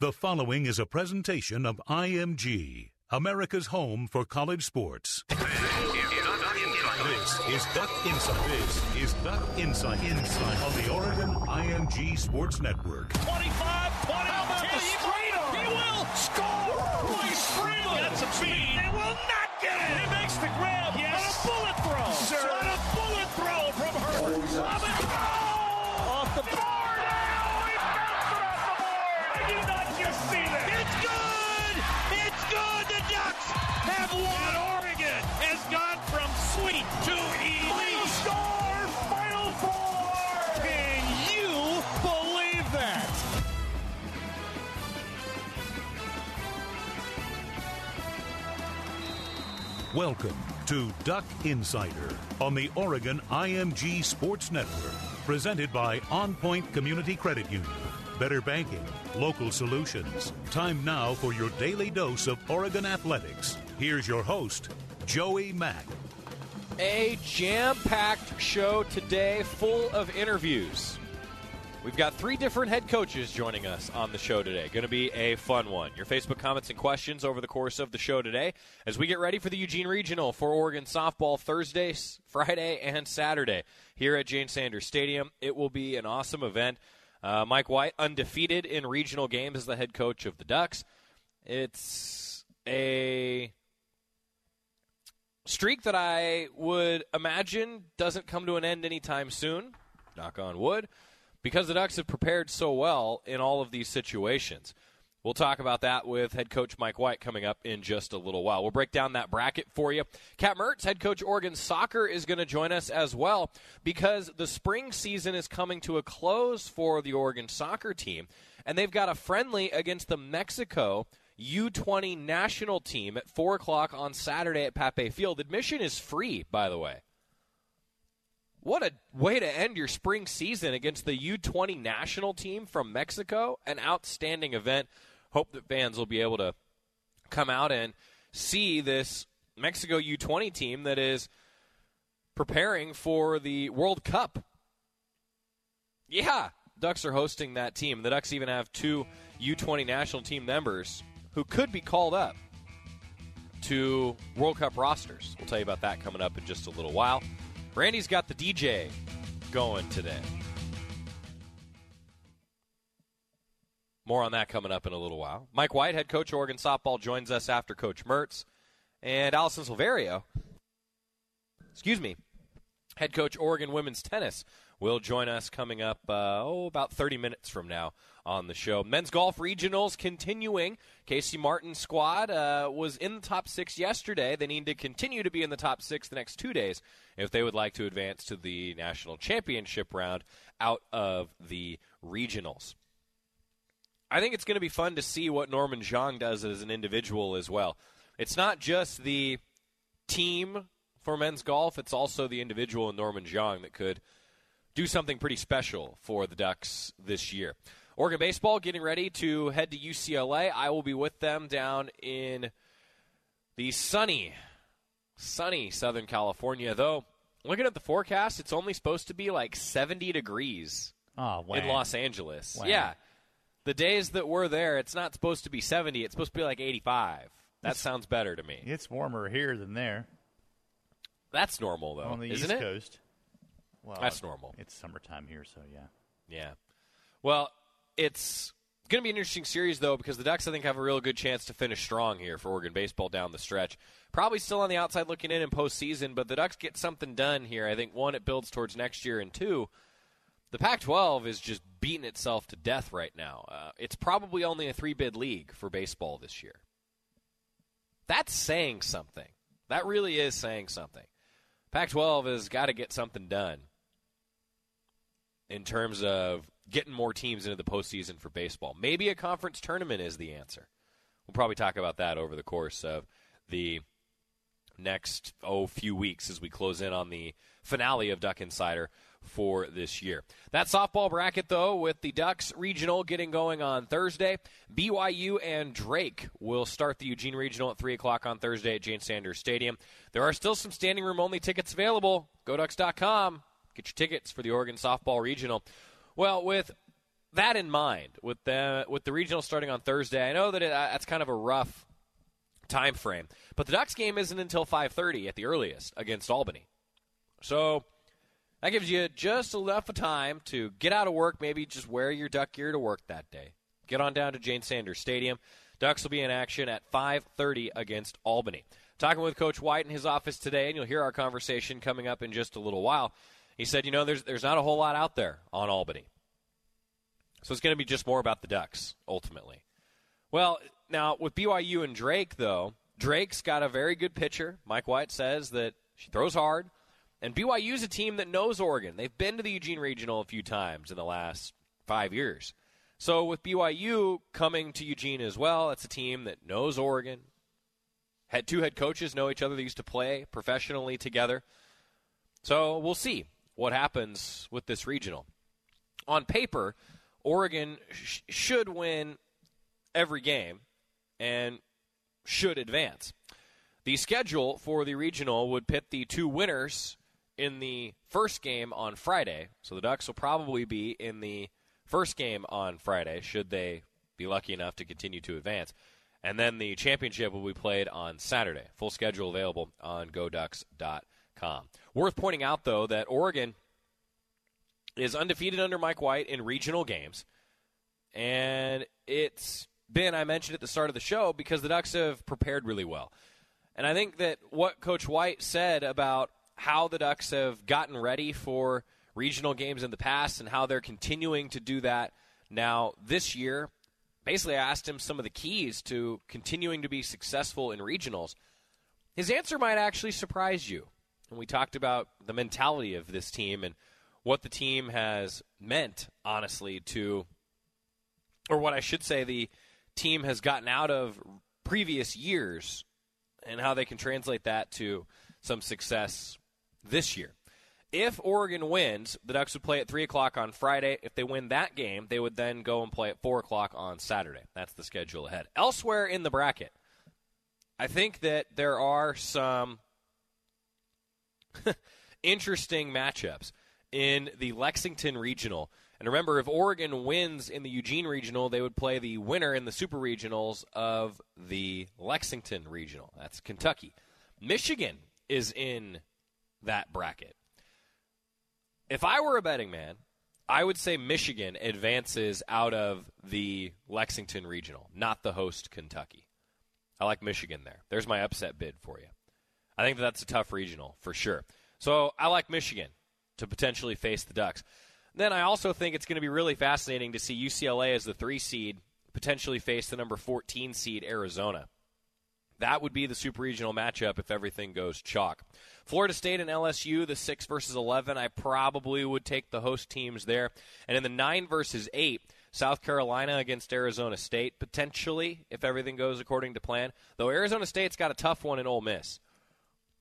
The following is a presentation of IMG, America's home for college sports. This is Duck Insight. This is Duck Insight. Insight on the Oregon IMG Sports Network. 25, 20, How about the straight He will score! Boy, Strable got some speed. They will not get it! He makes the grab. Yes. On a bullet throw. Sir. On a bullet throw from Herbert. Welcome to Duck Insider on the Oregon IMG Sports Network, presented by On Point Community Credit Union. Better banking, local solutions. Time now for your daily dose of Oregon athletics. Here's your host, Joey Mack. A jam packed show today full of interviews. We've got three different head coaches joining us on the show today. Going to be a fun one. Your Facebook comments and questions over the course of the show today as we get ready for the Eugene Regional for Oregon softball Thursday, Friday, and Saturday here at Jane Sanders Stadium. It will be an awesome event. Uh, Mike White, undefeated in regional games as the head coach of the Ducks. It's a streak that I would imagine doesn't come to an end anytime soon. Knock on wood because the Ducks have prepared so well in all of these situations. We'll talk about that with head coach Mike White coming up in just a little while. We'll break down that bracket for you. Kat Mertz, head coach Oregon Soccer, is going to join us as well because the spring season is coming to a close for the Oregon soccer team, and they've got a friendly against the Mexico U20 national team at 4 o'clock on Saturday at Pape Field. Admission is free, by the way. What a way to end your spring season against the U20 national team from Mexico. An outstanding event. Hope that fans will be able to come out and see this Mexico U20 team that is preparing for the World Cup. Yeah, Ducks are hosting that team. The Ducks even have two U20 national team members who could be called up to World Cup rosters. We'll tell you about that coming up in just a little while. Randy's got the DJ going today. More on that coming up in a little while. Mike White, head coach Oregon softball, joins us after Coach Mertz. And Alison Silverio, excuse me, head coach Oregon women's tennis, will join us coming up, uh, oh, about 30 minutes from now on the show. Men's golf regionals continuing. Casey Martin's squad uh, was in the top six yesterday. They need to continue to be in the top six the next two days if they would like to advance to the national championship round out of the regionals. I think it's going to be fun to see what Norman Xiong does as an individual as well. It's not just the team for men's golf, it's also the individual in Norman Xiong that could do something pretty special for the Ducks this year. Oregon baseball getting ready to head to UCLA. I will be with them down in the sunny, sunny Southern California. Though, looking at the forecast, it's only supposed to be like 70 degrees oh, in Los Angeles. Yeah. The days that we're there, it's not supposed to be 70. It's supposed to be like 85. That It's- sounds better to me. It's warmer here than there That's normal, though, on the East it? Coast. Well, That's normal. It's summertime here, so yeah. Yeah. Well, it's going to be an interesting series, though, because the Ducks, I think, have a real good chance to finish strong here for Oregon baseball down the stretch. Probably still on the outside looking in in postseason, but the Ducks get something done here. I think, one, it builds towards next year, and two, the Pac 12 is just beating itself to death right now. Uh, it's probably only a three bid league for baseball this year. That's saying something. That really is saying something. Pac 12 has got to get something done in terms of getting more teams into the postseason for baseball. Maybe a conference tournament is the answer. We'll probably talk about that over the course of the next oh few weeks as we close in on the finale of Duck Insider for this year. That softball bracket though with the Ducks regional getting going on Thursday. BYU and Drake will start the Eugene regional at three o'clock on Thursday at Jane Sanders Stadium. There are still some standing room only tickets available. GoDucks.com. Get your tickets for the Oregon softball regional. Well, with that in mind, with the with the regional starting on Thursday, I know that it, uh, that's kind of a rough time frame, but the Ducks game isn't until 5:30 at the earliest against Albany. So that gives you just enough of time to get out of work, maybe just wear your duck gear to work that day. Get on down to Jane Sanders Stadium. Ducks will be in action at 5:30 against Albany. Talking with Coach White in his office today, and you'll hear our conversation coming up in just a little while. He said, "You know, there's there's not a whole lot out there on Albany, so it's going to be just more about the Ducks ultimately." Well, now with BYU and Drake, though, Drake's got a very good pitcher. Mike White says that she throws hard. And BYU's a team that knows Oregon. They've been to the Eugene Regional a few times in the last five years. So with BYU coming to Eugene as well, it's a team that knows Oregon. Had two head coaches know each other. They used to play professionally together. So we'll see what happens with this regional. On paper, Oregon sh- should win every game and should advance. The schedule for the regional would pit the two winners in the first game on Friday. So the Ducks will probably be in the first game on Friday, should they be lucky enough to continue to advance. And then the championship will be played on Saturday. Full schedule available on GoDucks.com. Worth pointing out, though, that Oregon is undefeated under Mike White in regional games. And it's been, I mentioned at the start of the show, because the Ducks have prepared really well. And I think that what Coach White said about how the Ducks have gotten ready for regional games in the past and how they're continuing to do that now this year. Basically, I asked him some of the keys to continuing to be successful in regionals. His answer might actually surprise you. And we talked about the mentality of this team and what the team has meant, honestly, to, or what I should say, the team has gotten out of previous years and how they can translate that to some success this year. If Oregon wins, the Ducks would play at 3 o'clock on Friday. If they win that game, they would then go and play at 4 o'clock on Saturday. That's the schedule ahead. Elsewhere in the bracket, I think that there are some interesting matchups in the Lexington Regional. And remember, if Oregon wins in the Eugene Regional, they would play the winner in the Super Regionals of the Lexington Regional. That's Kentucky. Michigan is in that bracket. If I were a betting man, I would say Michigan advances out of the Lexington Regional, not the host Kentucky. I like Michigan there. There's my upset bid for you. I think that that's a tough regional for sure. So I like Michigan to potentially face the Ducks. Then I also think it's going to be really fascinating to see UCLA as the three seed potentially face the number 14 seed Arizona. That would be the super regional matchup if everything goes chalk. Florida State and LSU, the 6 versus 11, I probably would take the host teams there. And in the 9 versus 8, South Carolina against Arizona State, potentially, if everything goes according to plan. Though Arizona State's got a tough one in Ole Miss.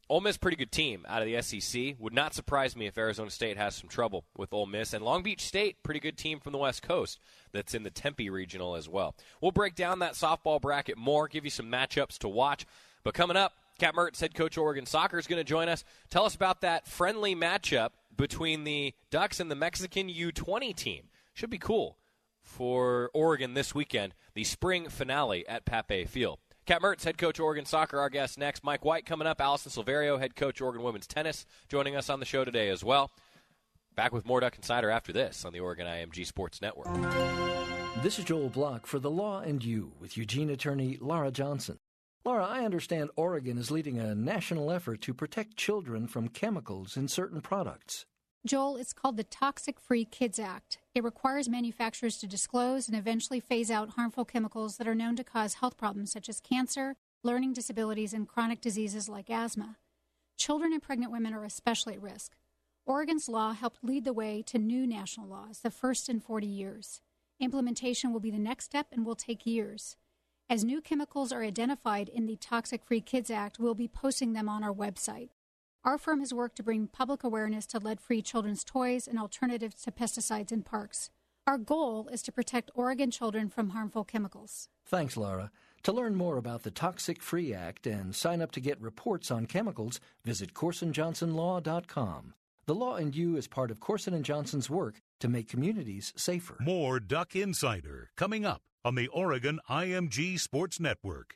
Ole Miss, pretty good team out of the SEC. Would not surprise me if Arizona State has some trouble with Ole Miss. And Long Beach State, pretty good team from the West Coast that's in the Tempe regional as well. We'll break down that softball bracket more, give you some matchups to watch. But coming up, Kat Mertz, head coach Oregon Soccer, is going to join us. Tell us about that friendly matchup between the Ducks and the Mexican U20 team. Should be cool for Oregon this weekend, the spring finale at Pape Field. Kat Mertz, head coach Oregon Soccer, our guest next. Mike White coming up. Alison Silverio, head coach Oregon Women's Tennis, joining us on the show today as well. Back with more Duck Insider after this on the Oregon IMG Sports Network. This is Joel Block for The Law and You with Eugene attorney Laura Johnson. Laura, I understand Oregon is leading a national effort to protect children from chemicals in certain products. Joel, it's called the Toxic Free Kids Act. It requires manufacturers to disclose and eventually phase out harmful chemicals that are known to cause health problems such as cancer, learning disabilities, and chronic diseases like asthma. Children and pregnant women are especially at risk. Oregon's law helped lead the way to new national laws, the first in 40 years. Implementation will be the next step and will take years. As new chemicals are identified in the Toxic Free Kids Act, we'll be posting them on our website. Our firm has worked to bring public awareness to lead free children's toys and alternatives to pesticides in parks. Our goal is to protect Oregon children from harmful chemicals. Thanks, Laura. To learn more about the Toxic Free Act and sign up to get reports on chemicals, visit CorsonJohnsonLaw.com. The Law and You is part of Corson and Johnson's work to make communities safer. More Duck Insider coming up on the Oregon IMG Sports Network.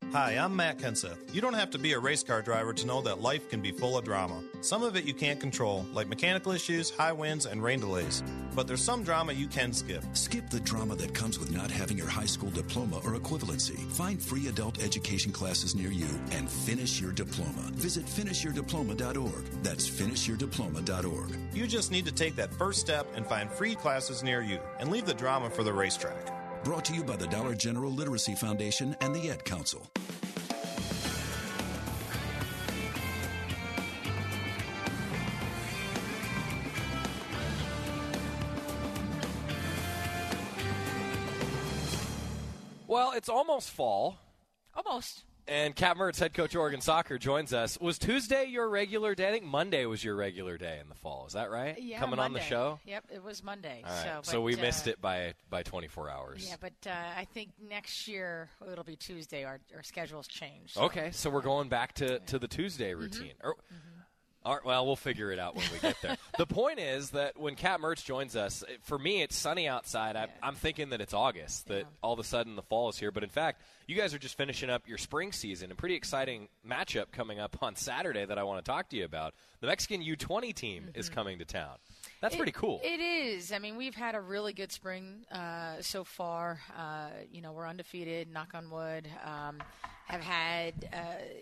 Hi, I'm Matt Kenseth. You don't have to be a race car driver to know that life can be full of drama. Some of it you can't control, like mechanical issues, high winds, and rain delays. But there's some drama you can skip. Skip the drama that comes with not having your high school diploma or equivalency. Find free adult education classes near you and finish your diploma. Visit finishyourdiploma.org. That's finishyourdiploma.org. You just need to take that first step and find free classes near you and leave the drama for the racetrack. Brought to you by the Dollar General Literacy Foundation and the Ad Council. Well, it's almost fall. Almost. And Kat Mertz, head coach Oregon Soccer, joins us. Was Tuesday your regular day? I think Monday was your regular day in the fall. Is that right? Yeah, Coming Monday. on the show. Yep, it was Monday. All right. So, So, we uh, missed it by by 24 hours. Yeah, but uh, I think next year it'll be Tuesday. Our our schedules change. so- Okay, so we're going back to, to the Tuesday routine. Or- All right, well, we'll figure it out when we get there. the point is that when Kat Mertz joins us, for me, it's sunny outside. I, I'm thinking that it's August, that all of a sudden the fall is here. But in fact, you guys are just finishing up your spring season. A pretty exciting matchup coming up on Saturday that I want to talk to you about. The Mexican U20 team is mm-hmm. coming to town. That's It- pretty cool. It is. I mean, we've had a really good spring uh, so far. Uh, you know, we're undefeated. Knock on wood. Um, have had uh,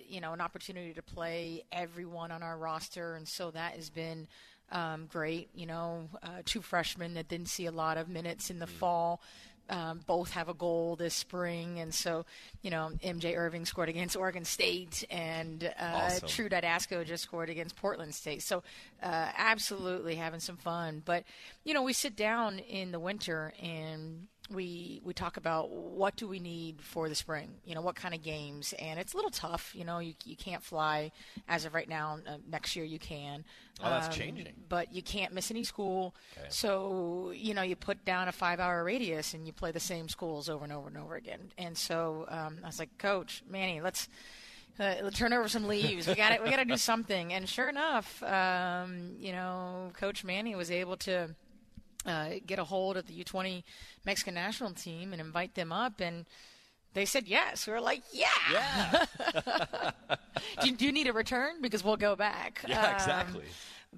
you know an opportunity to play everyone on our roster, and so that has been um, great. You know, uh, two freshmen that didn't see a lot of minutes in the fall. Um, both have a goal this spring, and so you know MJ Irving scored against Oregon State, and uh, Awesome. True Didasco just scored against Portland State. So uh, absolutely having some fun. But you know we sit down in the winter and we we talk about what do we need for the spring. You know what kind of games, and it's a little tough. You know you you can't fly as of right now. Uh, next year you can. Oh, that's Um, changing. But you can't miss any school. Okay. So you know you put down a five-hour radius and you play the same schools over and over and over again. And so um, I was like, Coach Manny, let's. Uh, turn over some leaves. We got to We got to do something. And sure enough, um, you know, Coach Manny was able to uh, get a hold of the U20 Mexican national team and invite them up, and they said yes. We were like, yeah. Yeah. do, you, do you need a return? Because we'll go back. Yeah, Um, exactly.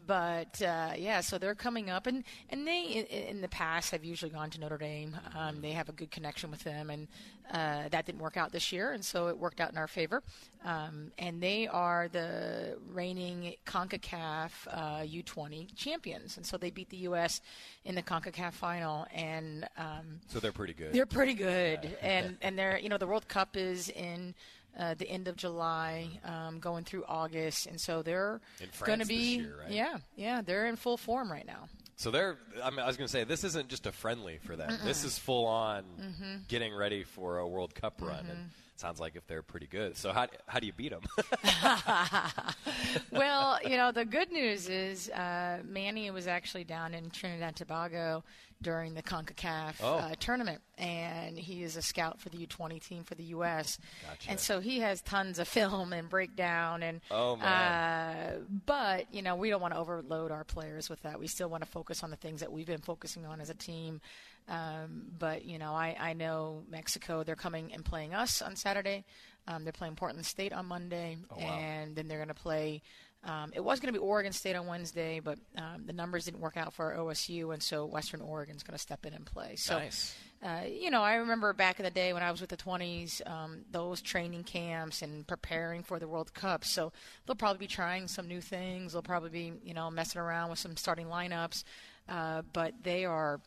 But uh, yeah, so they're coming up, and and they in, in the past have usually gone to Notre Dame. Um, they have a good connection with them, and uh, that didn't work out this year, and so it worked out in our favor. Um, and they are the reigning Concacaf uh, U20 champions, and so they beat the U.S. in the Concacaf final, and um, So they're pretty good. they're pretty good, and and they're you know the World Cup is in. Uh, the end of July, um, going through August, and so they're going to be year, right? yeah, yeah, they're in full form right now. So they're. I, mean, I was going to say this isn't just a friendly for them. This Mm-mm. is full on Mhm. getting ready for a World Cup run, and it sounds like if they're pretty good. So how how do you beat them? well, you know, the good news is uh, Manny was actually down in Trinidad and Tobago during the CONCACAF Oh. uh, tournament, and he is a scout for the U20 team for the U.S. Gotcha. And so he has tons of film and breakdown, and Oh, Uh, but you know, we don't want to overload our players with that. We still want to focus on the things that we've been focusing on as a team. Um, but you know, I, I know Mexico. They're coming and playing us on Saturday. Um, they're playing Portland State on Monday, Oh, wow. and then they're going to play. Um, it was going to be Oregon State on Wednesday, but um, the numbers didn't work out for OSU, and so Western Oregon's going to step in and play. So, Nice. uh, you know, I remember back in the day when I was with the 20s, um, those training camps and preparing for the World Cup. So they'll probably be trying some new things. They'll probably be, you know, messing around with some starting lineups. Uh, but they are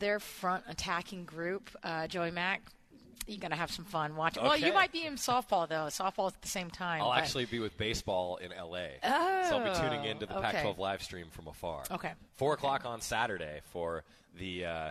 their front attacking group. Uh, Joey Mack, you're going to have some fun watching. Well, you might be in softball, though. Softball at the same time. I'll but- actually be with baseball in LA. so I'll be tuning into the Oh, okay. Pac-12 live stream from afar. Okay. Four o'clock on Saturday for the. Uh,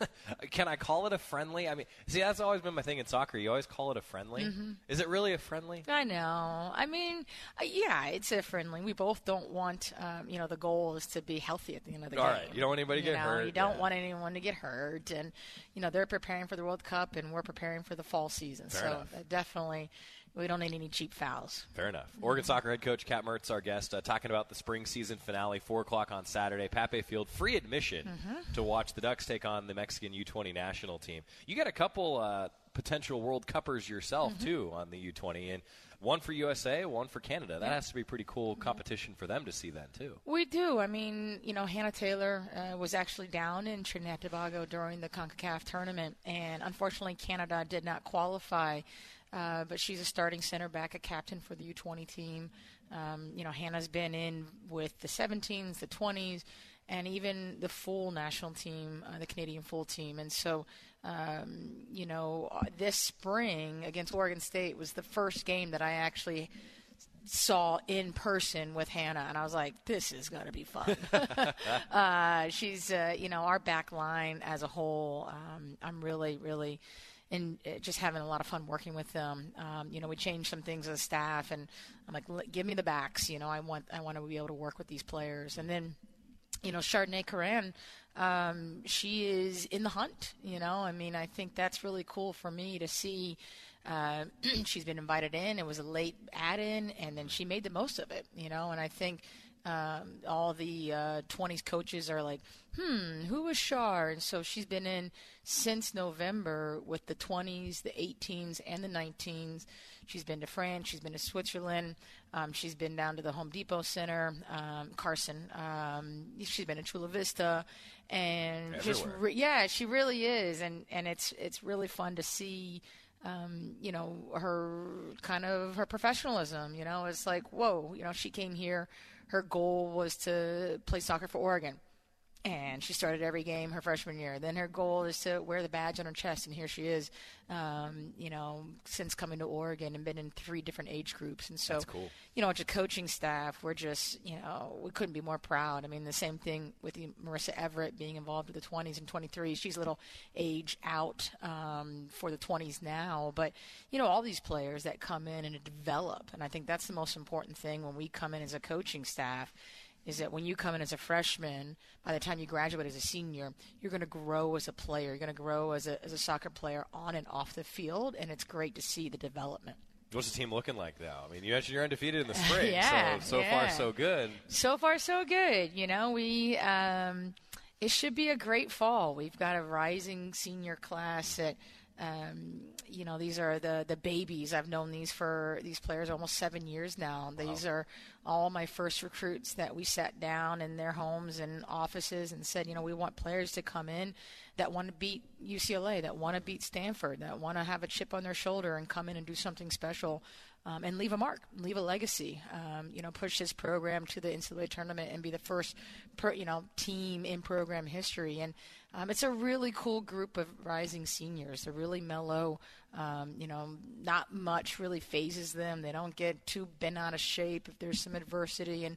can I call it a friendly? I mean, see, that's always been my thing in soccer. You always call it a friendly. Mhm. Is it really a friendly? I know. I mean, uh, yeah, it's a friendly. We both don't want, um, you know, the goal is to be healthy at the end of the All game. right. You don't want anybody to You get know, hurt, You don't yeah. want anyone to get hurt, and you know they're preparing for the World Cup, and we're preparing for the fall season. Fair so enough. uh, definitely, we don't need any cheap fouls. Fair enough. Oregon soccer head coach Kat Mertz, our guest, uh, talking about the spring season finale, four o'clock on Saturday. Pape Field, free admission Mhm. to watch the Ducks take on the Mexican U20 national team. You got a couple uh, potential World Cuppers yourself Mhm. too on the U20, and one for USA, one for Canada. That Yeah. has to be pretty cool competition for them to see then too. We do. I mean, you know, Hannah Taylor uh, was actually down in Trinidad and Tobago during the CONCACAF tournament, and unfortunately, Canada did not qualify. Uh, but she's a starting center back, a captain for the U20 team. Um, you know, Hannah's been in with the 17s, the 20s, and even the full national team, uh, the Canadian full team. And so, um, you know, this spring against Oregon State was the first game that I actually saw in person with Hannah, and I was like, "This is going to be fun." uh, she's, uh, you know, our back line as a whole. Um, I'm really, really, and uh, just having a lot of fun working with them. Um, you know, we changed some things as staff, and I'm like, "Give me the backs." You know, I want, I want to be able to work with these players, and then you know, Chardonnay Curran, um, she is in the hunt. You know, I mean, I think that's really cool for me to see. Uh, she's been invited in. It was a late add-in, and then she made the most of it. You know, and I think um, all the uh, 20s coaches are like, hmm, who was Shar? And so she's been in since November with the 20s, the 18s, and the 19s. She's been to France. She's been to Switzerland. Um, she's been down to the Home Depot Center, um, Carson. Um, she's been to Chula Vista, and just re- yeah, she really is, and and it's it's really fun to see. Um, you know her kind of her professionalism. You know, it's like whoa. You know, she came here. Her goal was to play soccer for Oregon and she started every game her freshman year. Then her goal is to wear the badge on her chest, and here she is. Um, you know, since coming to Oregon and been in three different age groups, and so That's cool. you know, as a coaching staff, we're just, you know, we couldn't be more proud. I mean, the same thing with Marissa Everett being involved with the 20s and 23s. She's a little age out um, for the 20s now, but you know, all these players that come in and develop, and I think that's the most important thing when we come in as a coaching staff. Is that when you come in as a freshman, by the time you graduate as a senior, you're going to grow as a player. You're going to grow as a, as a soccer player on and off the field, and it's great to see the development. What's the team looking like now? I mean, you mentioned you're undefeated in the spring, Yeah, so so yeah. far so good. So far, so good. You know, we um, it should be a great fall. We've got a rising senior class that. Um, you know, these are the the babies. I've known these for these players almost seven years now. These are all my first recruits that we sat down in their homes and offices and said, you know, we want players to come in that want to beat UCLA, that want to beat Stanford, that want to have a chip on their shoulder and come in and do something special um, and leave a mark, leave a legacy. Um, you know, push this program to the NCAA tournament and be the first, per, you know, team in program history. And um, it's a really cool group of rising seniors. They're really mellow. Um, you know, not much really phases them. They don't get too bent out of shape if there's some adversity. And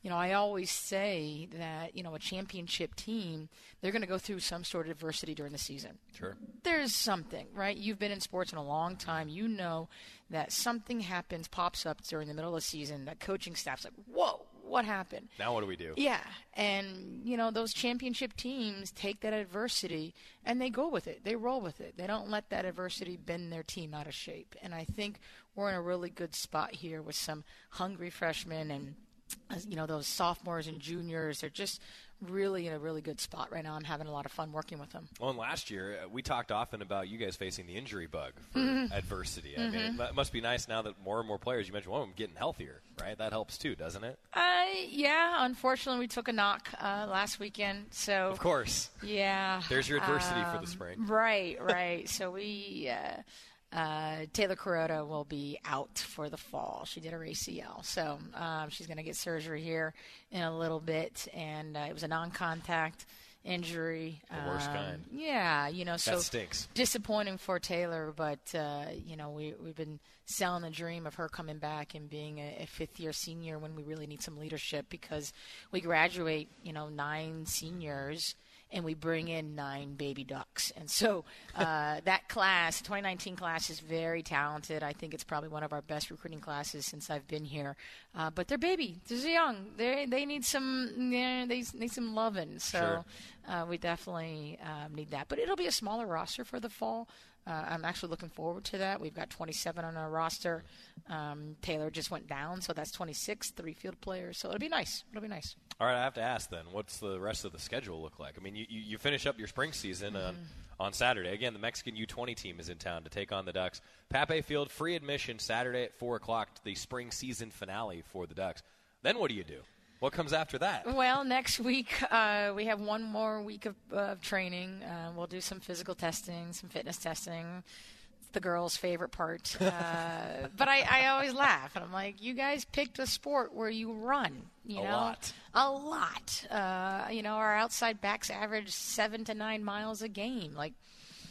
you know, I always say that you know a championship team they're going to go through some sort of adversity during the season Sure. there's something, right? You've been in sports in a long time. You know that something happens, pops up during the middle of the season. That coaching staff's like, "Whoa, what happened?" Now what do we do? Yeah, and you know those championship teams take that adversity and they go with it. They roll with it. They don't let that adversity bend their team out of shape. And I think we're in a really good spot here with some hungry freshmen and you know those sophomores and juniors. They're just really in a really good spot right now. I'm having a lot of fun working with them. Well, and last year uh, we talked often about you guys facing the injury bug for Mhm. adversity. I mean, it must be nice now that more and more players. You mentioned one of them getting healthier, right? That helps too, doesn't it? Uh, yeah, unfortunately, we took a knock uh, last weekend. So Of course. yeah. There's your adversity for the um, spring. Right, right. so we uh, uh, Taylor Corota will be out for the fall. She did her ACL, so um, she's going to get surgery here in a little bit, and uh, it was a non-contact injury. The worst Um, kind. Yeah, you know, That so stinks. disappointing for Taylor, but uh, you know we we've been selling the dream of her coming back and being a, a fifth year senior when we really need some leadership because we graduate you know nine seniors and we bring in nine baby ducks, and so uh, that class, 2019 class, is very talented. I think it's probably one of our best recruiting classes since I've been here. Uh, but they're baby, they're young. They they need some they need some loving. So Sure. uh, we definitely um, need that. But it'll be a smaller roster for the fall. Uh, I'm actually looking forward to that. We've got 27 on our roster. Um, Taylor just went down, so that's 26, three field players. So it'll be nice. It'll be nice. All right, I have to ask then, what's the rest of the schedule look like? I mean, you, you, you finish up your spring season on, Mm-hmm. on Saturday. Again, the Mexican U20 team is in town to take on the Ducks. Pape Field, free admission Saturday at 4 o'clock to the spring season finale for the Ducks. Then what do you do? What comes after that? Well, next week uh, we have one more week of, of training. Uh, we'll do some physical testing, some fitness testing. It's the girls' favorite part. Uh, but I, I always laugh, and I'm like, you guys picked a sport where you run. You A know, lot. a lot. Uh, you know, our outside backs average seven to nine miles a game. Like,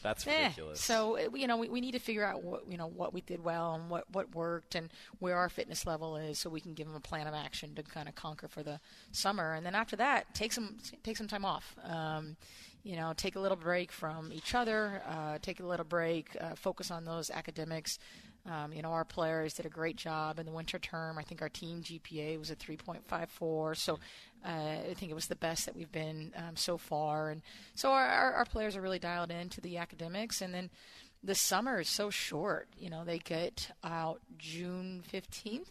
That's Eh, ridiculous. So uh, you know, we, we need to figure out what you know what we did well and what what worked and where our fitness level is, so we can give them a plan of action to kind of conquer for the summer. And then after that, take some take some time off. Um, you know, take a little break from each other. Uh, take a little break. Uh, focus on those academics. Um, you know, our players did a great job in the winter term. I think our team GPA was a 3.54. So uh, I think it was the best that we've been um, so far. And so our, our, our players are really dialed into the academics. And then the summer is so short. You know, they get out June 15th,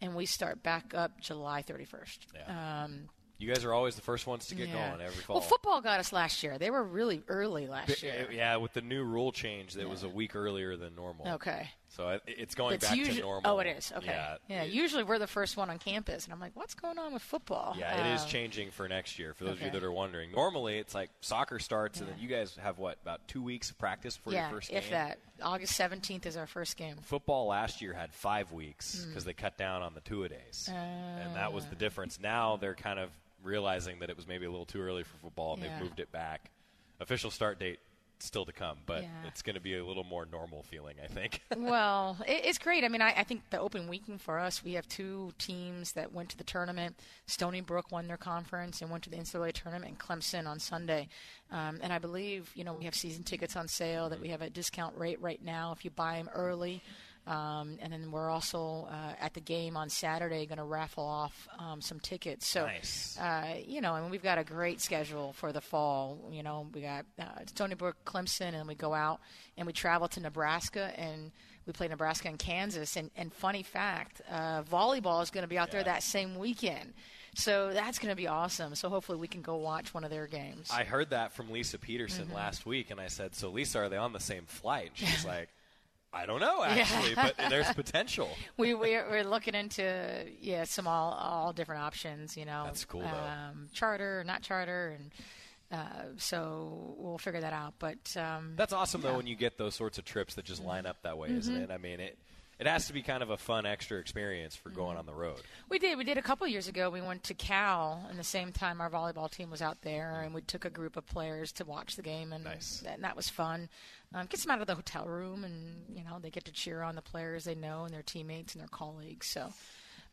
and we start back up July 31st. Um, You guys are always the first ones to get yeah. going every fall. Well, football got us last year. They were really early last year. Yeah, with the new rule change, that was a week earlier than normal. Okay. So it's going It's back usu- to normal. Oh, it is. Okay. Yeah, Yeah. usually we're the first one on campus, and I'm like, what's going on with football? Yeah, it is Um, changing for next year. For those of you that are wondering, normally it's like soccer starts, and then you guys have what about two weeks of practice for yeah, your first game? if that. August 17th is our first game. Football last year had five weeks Mm. because they cut down on the two a days, and that was Uh. the difference. Now they're kind of realizing that it was maybe a little too early for football and Yeah. they've moved it back. Official start date still to come, but Yeah. it's going to be a little more normal feeling, I think. well, it, it's great. I mean, I, I think the open weekend for us, we have two teams that went to the tournament. Stony Brook won their conference and went to the NCAA tournament, and Clemson on Sunday. Um, and I believe, you know, we have season tickets on sale that we have a discount rate right now if you buy them early. Um, and then we're also uh, at the game on Saturday going to raffle off um, some tickets. So, Nice. uh, you know, and we've got a great schedule for the fall. You know, we got uh, Stony Brook, Clemson, and we go out and we travel to Nebraska and we play Nebraska and Kansas. And, and funny fact, uh, volleyball is going to be out there that same weekend. So that's going to be awesome. So hopefully we can go watch one of their games. I heard that from Lisa Peterson Mhm. last week, and I said, "So, Lisa, are they on the same flight?" And she's like, "I don't know, Yeah. actually, but there's potential." we we're, we're looking into yeah some all all different options. You know, That's cool, though. Um, charter, not charter, and uh, so we'll figure that out. But um, That's awesome, yeah. though, when you get those sorts of trips that just line up that way, isn't Mhm. it? I mean, it it has to be kind of a fun extra experience for going on the road. We did. We did a couple years ago. We went to Cal, and the same time our volleyball team was out there, and we took a group of players to watch the game, and, nice. and that was fun. Um, gets them out of the hotel room, and you know they get to cheer on the players they know and their teammates and their colleagues. So,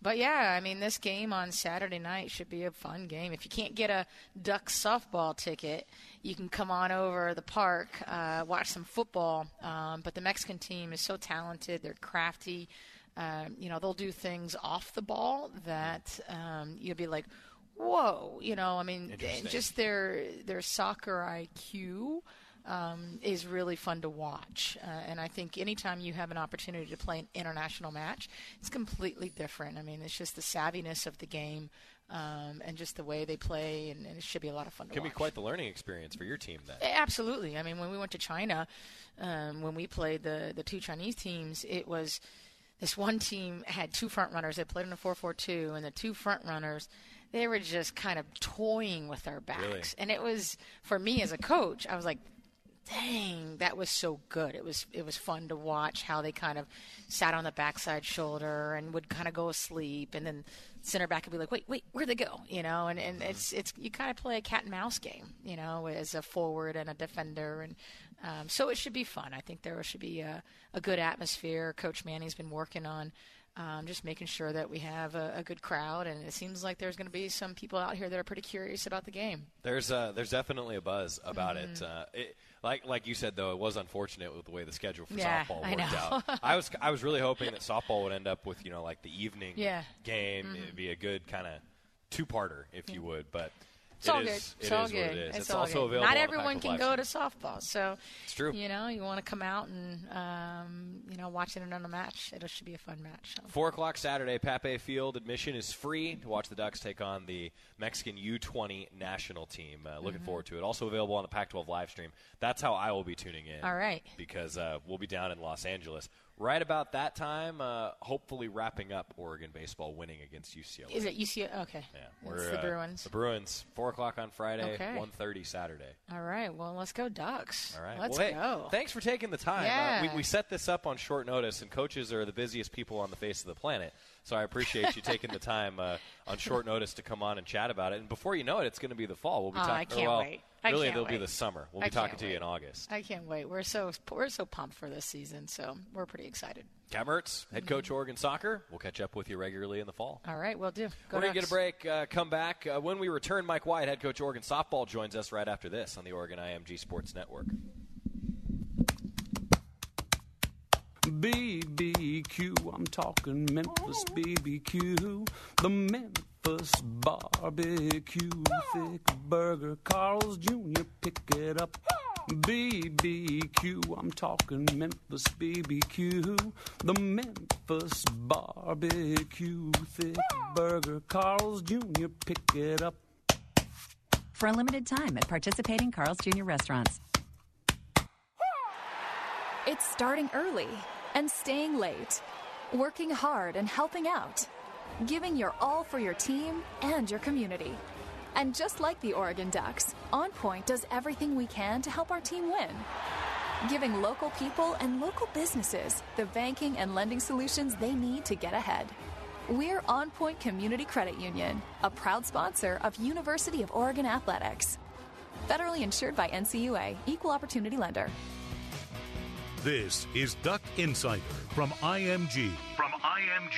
but yeah, I mean this game on Saturday night should be a fun game. If you can't get a Duck softball ticket, you can come on over the park, uh, watch some football. Um, but the Mexican team is so talented; they're crafty. Um, you know, they'll do things off the ball that um, you'll be like, "Whoa!" You know, I mean, just their their soccer IQ um, is really fun to watch. Uh, and I think anytime you have an opportunity to play an international match, it's completely different. I mean, it's just the savviness of the game um, and just the way they play, and, and it should be a lot of fun to Can be watch. quite the learning experience for your team then. Absolutely. I mean, when we went to China, um, when we played the the two Chinese teams, it was this one team had two front runners. They played in a four-four-two, and the two front runners. They were just kind of toying with our backs, Really? and it was for me as a coach. I was like, "Dang, that was so good!" It was it was fun to watch how they kind of sat on the backside shoulder and would kind of go asleep, and then center back would be like, "Wait, wait, where'd they go?" You know, and and it's it's you kind of play a cat and mouse game, you know, as a forward and a defender, and um, so it should be fun. I think there should be a, a good atmosphere. Coach Manny's been working on. Um, just making sure that we have a, a good crowd, and it seems like there's going to be some people out here that are pretty curious about the game. There's uh, there's definitely a buzz about it. Mhm. Uh, it. Like like you said though, it was unfortunate with the way the schedule for Yeah, softball worked know. out. I was I was really hoping that softball would end up with you know like the evening Yeah. game. Mhm. It'd be a good kind of two parter if you would, but It's it all is- good. it It's all good. it is. It's, It's, all also good. available. Not everyone can go to softball, so It's true. You know, you want to come out and um, you know watch it another match. It should be a fun match. So. Four o'clock Saturday, Pape Field. Admission is free to watch the Ducks take on the Mexican U20 national team. Uh, looking Mhm. forward to it. Also available on the Pac-12 live stream. That's how I will be tuning in. All right. Because uh, we'll be down in Los Angeles right about that time. Uh, hopefully wrapping up Oregon baseball winning against UCLA. Is it UCLA? Okay. Yeah, It's the uh, Bruins. The Bruins. Four o'clock on Friday. Okay. 1.30 Saturday. All right. Well, let's go Ducks. All right. Let's well, hey, go. Thanks for taking the time. Yeah. Uh, we, we set this up on short notice, and coaches are the busiest people on the face of the planet. So I appreciate you taking the time uh, on short notice to come on and chat about it. And before you know it, it's going to be the fall. We'll be Oh, talking. I can't well, wait. I really, can't it'll be wait. the summer. We'll I be talking can't to you in. August. I can't wait. We're so we're so pumped for this season. So we're pretty excited. Cam Mertz, head coach Oregon Soccer. We'll catch up with you regularly in the fall. All right. We'll do. Go We're going to get a break, uh, come back. Uh, when we return, Mike White, head coach Oregon Softball, joins us right after this on the Oregon IMG Sports Network. BBQ, I'm talking Memphis BBQ, the Memphis barbecue, thick burger, Carl's Jr. Pick it up. BBQ, I'm talking Memphis BBQ, the Memphis barbecue, thick burger, Carl's Jr. Pick it up. For a limited time at participating Carl's Jr. restaurants. It's starting early and staying late, working hard and helping out, giving your all for your team and your community. And just like the Oregon Ducks, On Point does everything we can to help our team win. Giving local people and local businesses the banking and lending solutions they need to get ahead. We're On Point Community Credit Union, a proud sponsor of University of Oregon Athletics. Federally insured by NCUA, Equal Opportunity Lender. This is Duck Insider from IMG. From IMG,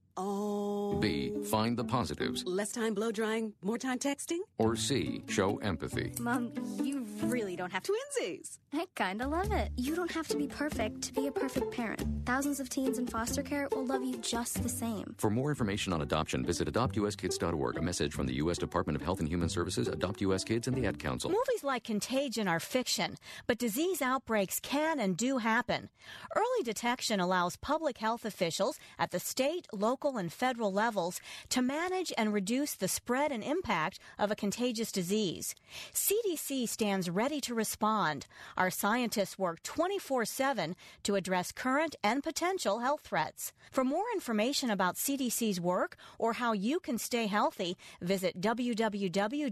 Oh. B. Find the positives? Less time blow drying, more time texting? Or C. Show empathy? Mom, you really don't have to. Twinsies! I kinda love it. You don't have to be perfect to be a perfect parent. Thousands of teens in foster care will love you just the same. For more information on adoption, visit adoptuskids.org. A message from the U.S. Department of Health and Human Services, Adopt U.S. Kids, and the Ad Council. Movies like Contagion are fiction, but disease outbreaks can and do happen. Early detection allows public health officials at the state, local, and federal levels to manage and reduce the spread and impact of a contagious disease. CDC stands ready to respond. Our scientists work 24 7 to address current and potential health threats. For more information about CDC's work or how you can stay healthy, visit www.cdc.gov.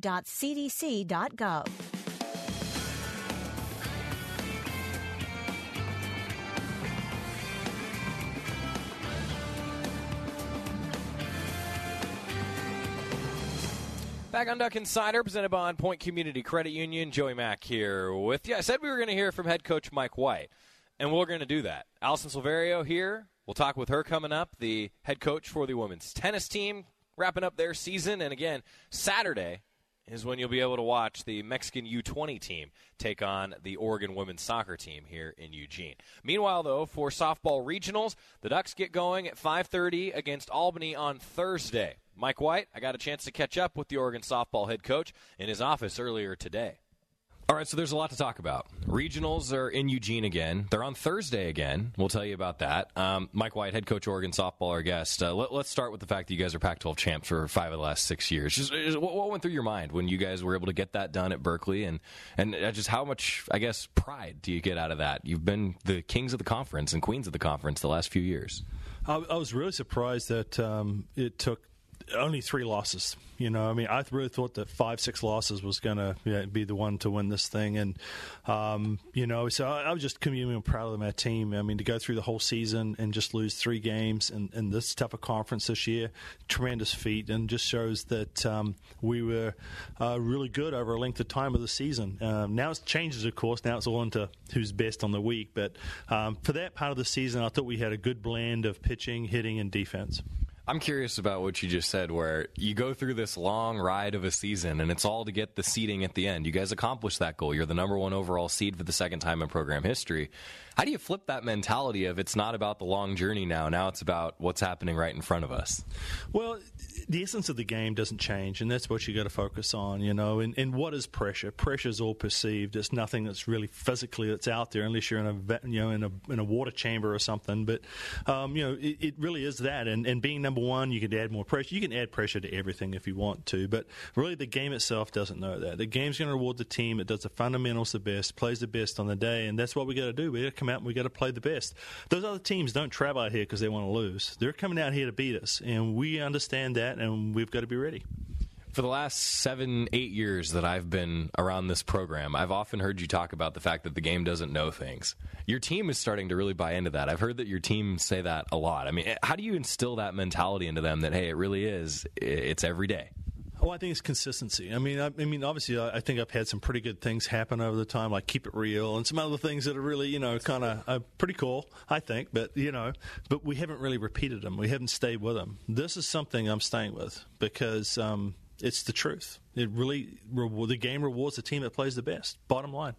Back on Duck Insider, presented by On Point Community Credit Union. Joey Mack here with you. I said we were going to hear from head coach Mike White, and we're going to do that. Alison Silverio here. We'll talk with her coming up, the head coach for the women's tennis team, wrapping up their season. And again, Saturday is when you'll be able to watch the Mexican U20 team take on the Oregon women's soccer team here in Eugene. Meanwhile, though, for softball regionals, the Ducks get going at 5:30 against Albany on Thursday. Mike White, I got a chance to catch up with the Oregon softball head coach in his office earlier today. All right, so there's a lot to talk about. Regionals are in Eugene again. They're on Thursday again. We'll tell you about that. Um, Mike White, head coach Oregon softball, our guest. Uh, let, us start with the fact that you guys are Pac-12 champs for five of the last six years. Just, just what, what, went through your mind when you guys were able to get that done at Berkeley, and and just how much, I guess, pride do you get out of that? You've been the kings of the conference and queens of the conference the last few years. I, I was really surprised that um, it took only three losses. You know, I mean, I really thought that five, six losses was going to you know, be the one to win this thing, and um, you know, so I, I was just communally proud of my team. I mean, to go through the whole season and just lose three games in, in this type of conference this year, tremendous feat, and just shows that um, we were uh, really good over a length of time of the season. Um, now it changes, of course. Now it's all into who's best on the week, but um, for that part of the season, I thought we had a good blend of pitching, hitting, and defense. I'm curious about what you just said, where you go through this long ride of a season, and it's all to get the seeding at the end. You guys accomplished that goal. You're the number one overall seed for the second time in program history. How do you flip that mentality of it's not about the long journey now? Now it's about what's happening right in front of us. Well, the essence of the game doesn't change, and that's what you got to focus on. You know, and, and what is pressure? Pressure is all perceived. It's nothing that's really physically that's out there, unless you're in a you know in a in a water chamber or something. But um, you know, it, it, really is that. And, and being number one, you can add more pressure. You can add pressure to everything if you want to, but really the game itself doesn't know that. The game's going to reward the team that does the fundamentals the best, plays the best on the day, and that's what we got to do. We got to come out and we got to play the best. Those other teams don't travel out here because they want to lose. They're coming out here to beat us, and we understand that, and we've got to be ready. For the last seven, eight years that I've been around this program, I've often heard you talk about the fact that the game doesn't know things. Your team is starting to really buy into that. I've heard that your team say that a lot. I mean, eh, how do you instill that mentality into them that, hey, it really is, it's every day? Oh, I think it's consistency. I mean, I, I mean, obviously, I, I, think I've had some pretty good things happen over the time, like keep it real, and some other things that are really, you know, kind of uh, pretty cool. I think, but you know, but we haven't really repeated them. We haven't stayed with them. This is something I'm staying with because um, it's the truth. It really the game rewards the team that plays the best. Bottom line.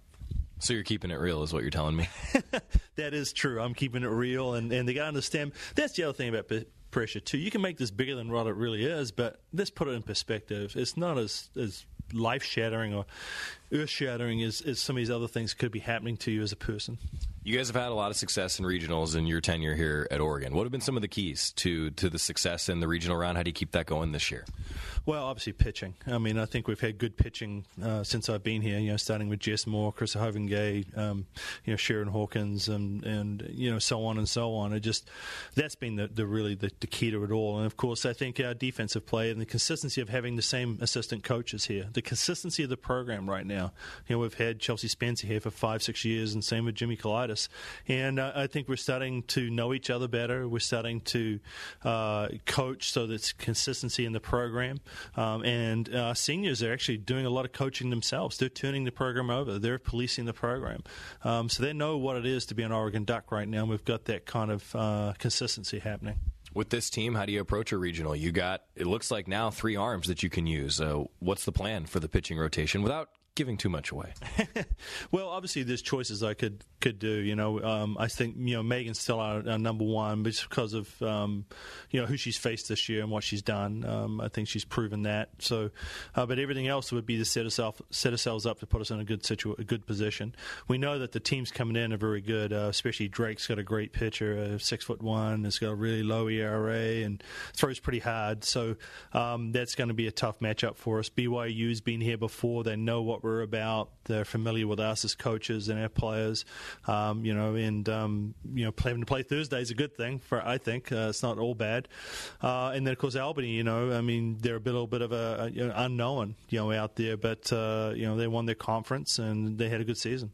So you're keeping it real, is what you're telling me. that is true. I'm keeping it real, and and they got to understand. That's the other thing about pressure too. You can make this bigger than what it really is, but let's put it in perspective. It's not as as life shattering or earth shattering as, as some of these other things could be happening to you as a person. You guys have had a lot of success in regionals in your tenure here at Oregon. What have been some of the keys to to the success in the regional round? How do you keep that going this year? Well, obviously pitching. I mean, I think we've had good pitching uh, since I've been here. You know, starting with Jess Moore, Karissa Hovinga, um, you know, Cheridan Hawkins, and and you know, so on and so on. It just that's been the, the really the, the key to it all. And of course, I think our defensive play and the consistency of having the same assistant coaches here, the consistency of the program right now. You know, we've had Chelsea Spencer here for five, six years, and same with Jimmy Kalidas. And uh, I think we're starting to know each other better. We're starting to uh, coach so there's consistency in the program. Um, and uh, seniors are actually doing a lot of coaching themselves. They're turning the program over. They're policing the program. Um, so they know what it is to be an Oregon Duck right now. And we've got that kind of uh, consistency happening. With this team, how do you approach a regional? You got it looks like now three arms that you can use. Uh, what's the plan for the pitching rotation without giving too much away? well, obviously, there's choices I could could do. You know, um, I think you know Megan's still our, our number one, just because of um, you know who she's faced this year and what she's done. Um, I think she's proven that. So, uh, but everything else would be to set ourselves set ourselves up to put us in a good situ- a good position. We know that the teams coming in are very good. Uh, especially Drake's got a great pitcher, uh, six foot one. Has got a really low ERA and throws pretty hard. So um, that's going to be a tough matchup for us. BYU's been here before. They know what we're about. They're familiar with us as coaches and our players. Um, you know, and um, you know, having to play Thursday is a good thing for I think uh, it's not all bad. Uh, and then of course Albany, you know, I mean they're a little bit of a, a you know, unknown, you know, out there, but uh, you know they won their conference and they had a good season.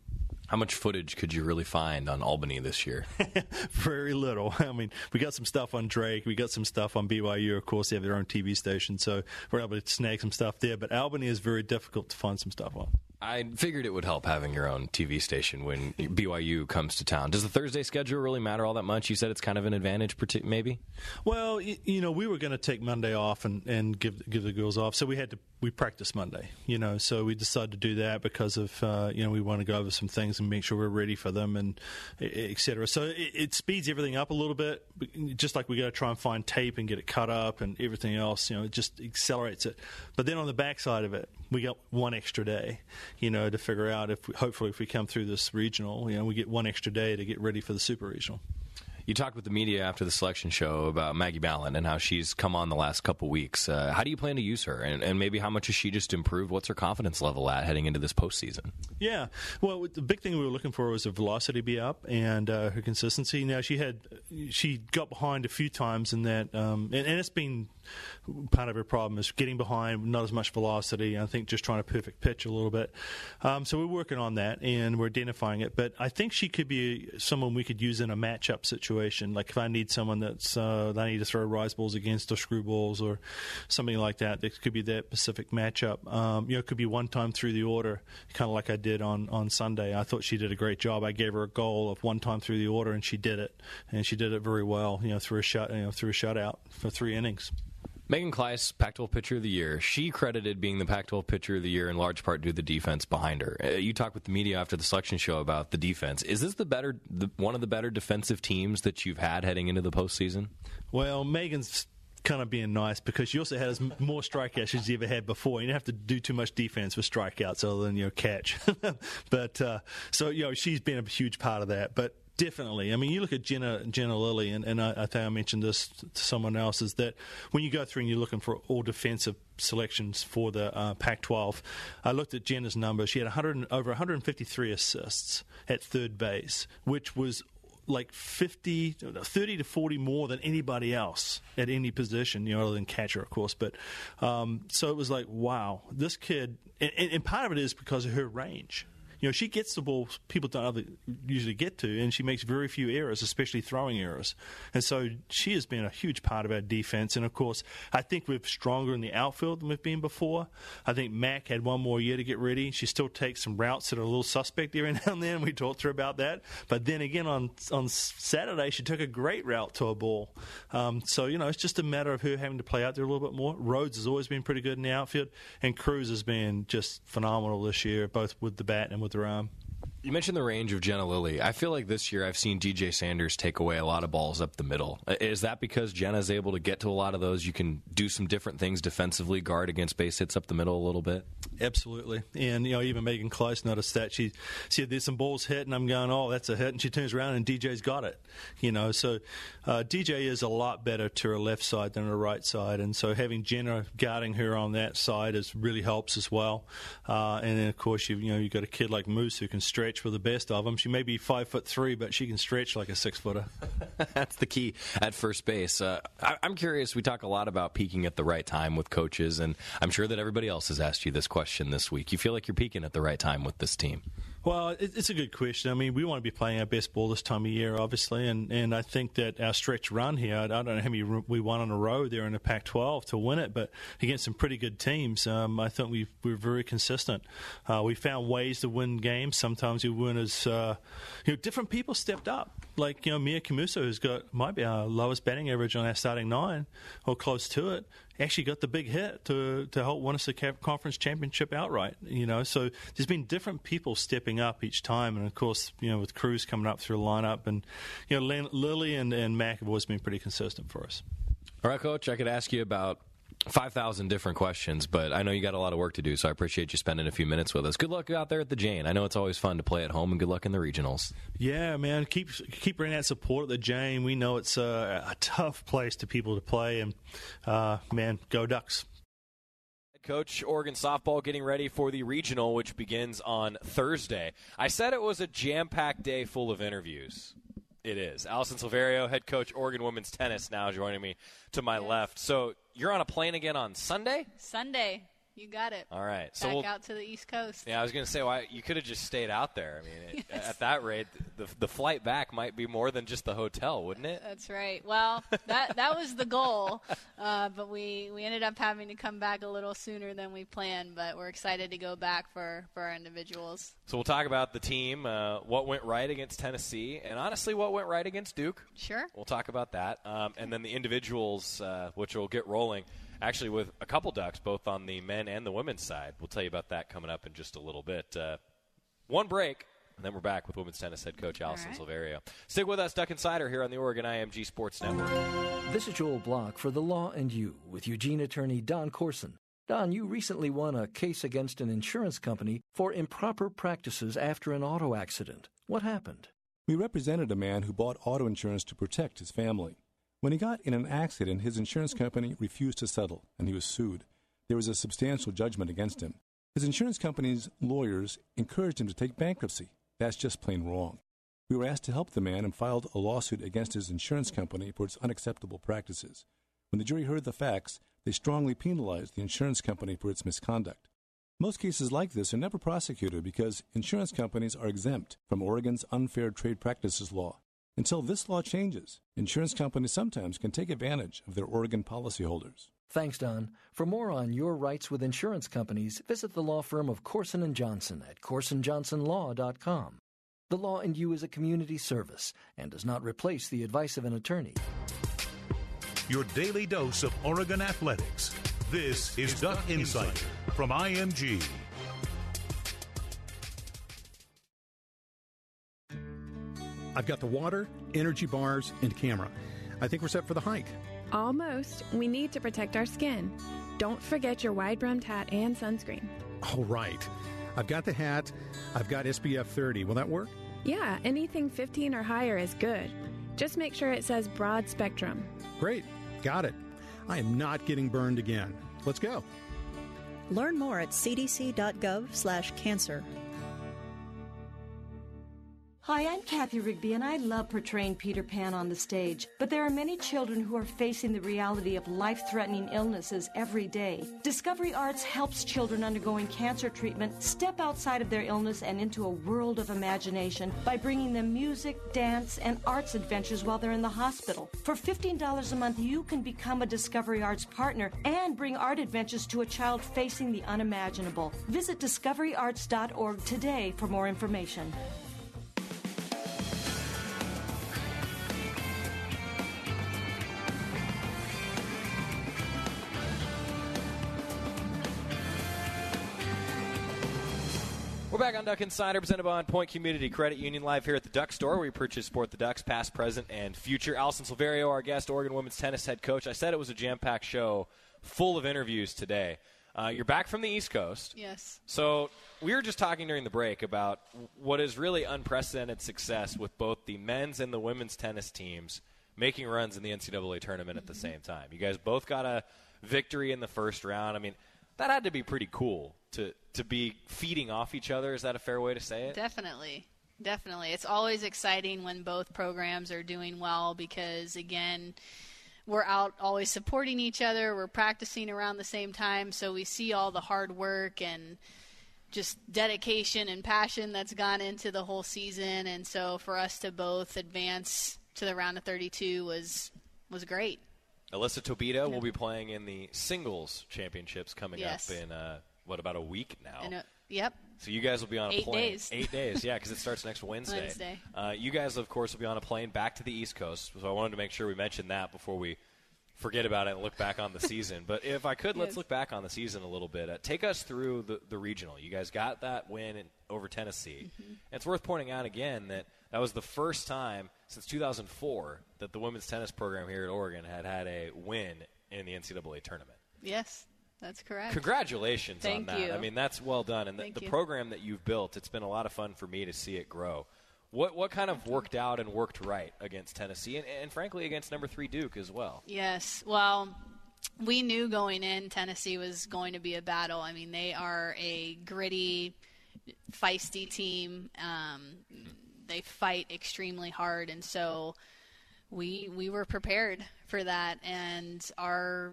How much footage could you really find on Albany this year? Very little. I mean, we got some stuff on Drake. We got some stuff on BYU. Of course, they have their own TV station, so we're able to snag some stuff there. But Albany is very difficult to find some stuff on. I figured it would help having your own TV station when BYU comes to town. Does the Thursday schedule really matter all that much? You said it's kind of an advantage, maybe. Well, you know, we were going to take Monday off and, and give give the girls off, so we had to we practice Monday. You know, so we decided to do that because of uh, you know we want to go over some things and make sure we're ready for them and etc. So it, it, speeds everything up a little bit, just like we got to try and find tape and get it cut up and everything else. You know, it just accelerates it. But then on the backside of it, we got one extra day you know, to figure out if we, hopefully if we come through this regional, you know, we get one extra day to get ready for the super regional. You talked with the media after the selection show about Maggie Balint and how she's come on the last couple weeks. Uh, how do you plan to use her, and, and, maybe how much has she just improved? What's her confidence level at heading into this postseason? Yeah, well, the big thing we were looking for was her velocity be up and uh, her consistency. Now she had she got behind a few times in that, um, and, and it's been part of her problem is getting behind, not as much velocity. I think just trying to perfect pitch a little bit. Um, so we're working on that and we're identifying it. But I think she could be someone we could use in a matchup situation. Like if I need someone that's uh, I need to throw rise balls against or screw balls or something like that, that could be that specific matchup. Um, you know, it could be one time through the order, kind of like I did on on Sunday. I thought she did a great job. I gave her a goal of one time through the order, and she did it, and she did it very well. You know, through a shut, you know, through a shutout for three innings. Megan Kleiss, Pac-12 Pitcher of the Year. She credited being the Pac-12 Pitcher of the Year in large part due to the defense behind her. Uh, you talked with the media after the selection show about the defense. Is this the better, the, one of the better defensive teams that you've had heading into the postseason? Well, Megan's kind of being nice because she also has more strikeouts she's ever had before. You don't have to do too much defense with strikeouts other than your catch. but uh, so you know she's been a huge part of that. But Definitely. I mean, you look at Jenna, Jenna Lilley, and, and I, I, think I mentioned this to someone else, is that when you go through and you're looking for all defensive selections for the uh, Pac 12, I looked at Jenna's numbers. She had 100, over 153 assists at third base, which was like 50, 30 to 40 more than anybody else at any position, you know, other than catcher, of course. But um, so it was like, wow, this kid, and, and part of it is because of her range know, she gets the ball people don't usually get to, and she makes very few errors, especially throwing errors. And so she has been a huge part of our defense. And of course, I think we're stronger in the outfield than we've been before. I think Mac had one more year to get ready. She still takes some routes that are a little suspect and now and then. We talked to her about that. But then again, on on Saturday, she took a great route to a ball. Um, so you know, it's just a matter of her having to play out there a little bit more. Rhodes has always been pretty good in the outfield, and Cruz has been just phenomenal this year, both with the bat and with with You mentioned the range of Jenna Lilley. I feel like this year I've seen DJ Sanders take away a lot of balls up the middle. Uh, Is that because Jenna's able to get to a lot of those? You can do some different things defensively, guard against base hits up the middle a little bit. Absolutely, and you know, even Megan Kleiss noticed that she she had some balls hit, and I'm going, oh, that's a hit, and she turns around and DJ's got it, you know. So uh, DJ is a lot better to her left side than her right side, and so having Jenna guarding her on that side is really helps as well. Uh, and then of course you you know you have got a kid like Moose who can stretch for the best of them. She may be five foot three, but she can stretch like a six footer. That's the key at first base. Uh, I, I'm curious. We talk a lot about peaking at the right time with coaches, and I'm sure that everybody else has asked you this question this week. You feel like you're peaking at the right time with this team? Well, it's a good question. I mean, we want to be playing our best ball this time of year, obviously, and, and I think that our stretch run here, I don't know how many we won on a row there in the Pac-12 to win it, but against some pretty good teams, um, I think we we're very consistent. Uh, we found ways to win games. Sometimes we win as uh, you know different people stepped up, like you know Mia Camuso, who's got might be our lowest batting average on our starting nine or close to it actually got the big hit to to help win us the conference championship outright. You know, so there's been different people stepping up each time, and of course, you know, with Cruz coming up through the lineup, and you know, Lilley and, and Mac have always been pretty consistent for us. All right, Coach, I could ask you about 5,000 different questions, but I know you got a lot of work to do, so I appreciate you spending a few minutes with us. Good luck out there at the Jane. I know it's always fun to play at home, and good luck in the regionals. Yeah, man, keep keep bringing that support at the Jane. We know it's a, a tough place to people to play, and uh, man, go Ducks. Coach Oregon softball getting ready for the regional, which begins on Thursday. I said it was a jam packed day full of interviews. It is. Alison Silverio, head coach Oregon women's tennis, now joining me to my left. So you're on a plane again on Sunday? Sunday. You got it. All right. So Back we'll, out to the East Coast. Yeah, I was going to say, why you could have just stayed out there. I mean, it, Yes. at that rate, the the flight back might be more than just the hotel, wouldn't it? That's right. Well, that that was the goal, uh, but we, we ended up having to come back a little sooner than we planned. But we're excited to go back for, for our individuals. So we'll talk about the team, uh, what went right against Tennessee, and honestly, what went right against Duke. Sure. We'll talk about that, um, and then the individuals, uh, which will get rolling. Actually, with a couple ducks, both on the men and the women's side. We'll tell you about that coming up in just a little bit. Uh, one break, and then we're back with women's tennis head coach Alison Silverio. Stick with us, Duck Insider, here on the Oregon IMG Sports Network. This is Joel Block for The Law and You with Eugene attorney Don Corson. Don, you recently won a case against an insurance company for improper practices after an auto accident. What happened? We represented a man who bought auto insurance to protect his family. When he got in an accident, his insurance company refused to settle, and he was sued. There was a substantial judgment against him. His insurance company's lawyers encouraged him to take bankruptcy. That's just plain wrong. We were asked to help the man and filed a lawsuit against his insurance company for its unacceptable practices. When the jury heard the facts, they strongly penalized the insurance company for its misconduct. Most cases like this are never prosecuted because insurance companies are exempt from Oregon's unfair trade practices law. Until this law changes, insurance companies sometimes can take advantage of their Oregon policyholders. Thanks, Don. For more on your rights with insurance companies, visit the law firm of Corson and Johnson at corsonjohnsonlaw.com. The Law and You is a community service and does not replace the advice of an attorney. Your daily dose of Oregon athletics. This is Duck Insider from IMG. I've got the water, energy bars, and camera. I think we're set for the hike. Almost. We need to protect our skin. Don't forget your wide brimmed hat and sunscreen. All right. I've got the hat. I've got SPF 30. Will that work? Yeah, anything 15 or higher is good. Just make sure it says broad spectrum. Great. Got it. I am not getting burned again. Let's go. Learn more at cdc.gov/cancer. Hi, I'm Cathy Rigby, and I love portraying Peter Pan on the stage. But there are many children who are facing the reality of life threatening illnesses every day. Discovery Arts helps children undergoing cancer treatment step outside of their illness and into a world of imagination by bringing them music, dance, and arts adventures while they're in the hospital. For $15 a month, you can become a Discovery Arts partner and bring art adventures to a child facing the unimaginable. Visit discoveryarts.org today for more information. Back on Duck Insider, presented by On Point Community Credit Union, live here at the Duck Store. where We purchase support the Ducks, past, present, and future. Alison Silverio, our guest, Oregon women's tennis head coach. I said it was a jam-packed show, full of interviews today. Uh, you're back from the East Coast. Yes. So we were just talking during the break about what is really unprecedented success with both the men's and the women's tennis teams making runs in the NCAA tournament at the same time. You guys both got a victory in the first round. I mean, that had to be pretty cool to to be feeding off each other. Is that a fair way to say it? Definitely. Definitely. It's always exciting when both programs are doing well because, again, we're out always supporting each other. We're practicing around the same time, so we see all the hard work and just dedication and passion that's gone into the whole season. And so for us to both advance to the round of 32 was was great. Alyssa Tobita will be playing in the singles championships coming Yes. up in uh, what about a week now? Yep. So you guys will be on a Eight plane. days. Eight days, yeah, because it starts next Wednesday. Wednesday. Uh, you guys, of course, will be on a plane back to the East Coast. So I wanted to make sure we mentioned that before we forget about it and look back on the season. But if I could, let's look back on the season a little bit. Uh, take us through the, the regional. You guys got that win in, over Tennessee. Mm-hmm. It's worth pointing out again that that was the first time since 2004 that the women's tennis program here at Oregon had had a win in the NCAA tournament. Yes, that's correct. Congratulations Thank on that. you. I mean, that's well done. And the, the program that you've built, it's been a lot of fun for me to see it grow. What what kind of worked out and worked right against Tennessee, and, and frankly against number three Duke as well? Yes. Well, we knew going in Tennessee was going to be a battle. I mean, they are a gritty, feisty team. Um, they fight extremely hard, and so we we were prepared for that. And our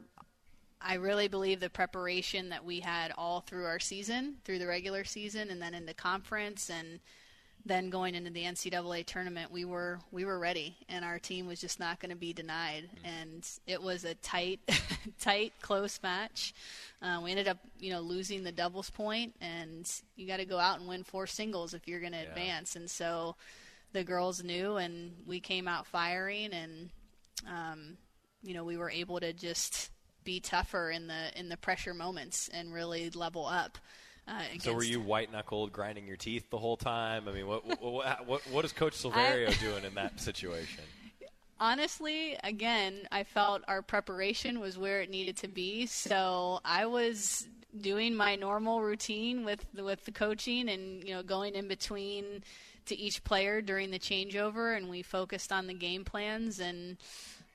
I really believe the preparation that we had all through our season, through the regular season, and then into conference, and then going into the NCAA tournament, we were we were ready, and our team was just not going to be denied. And it was a tight, tight, close match. Uh, we ended up, you know, losing the doubles point, and you got to go out and win four singles if you're going to advance. And so the girls knew, and we came out firing, and um, you know, we were able to just be tougher in the in the pressure moments and really level up. Uh, So were you white knuckled, grinding your teeth the whole time? I mean, what what what, what is Coach Silverio doing in that situation? honestly, again, I felt our preparation was where it needed to be. So I was doing my normal routine with the, with the coaching and you know going in between to each player during the changeover, and we focused on the game plans and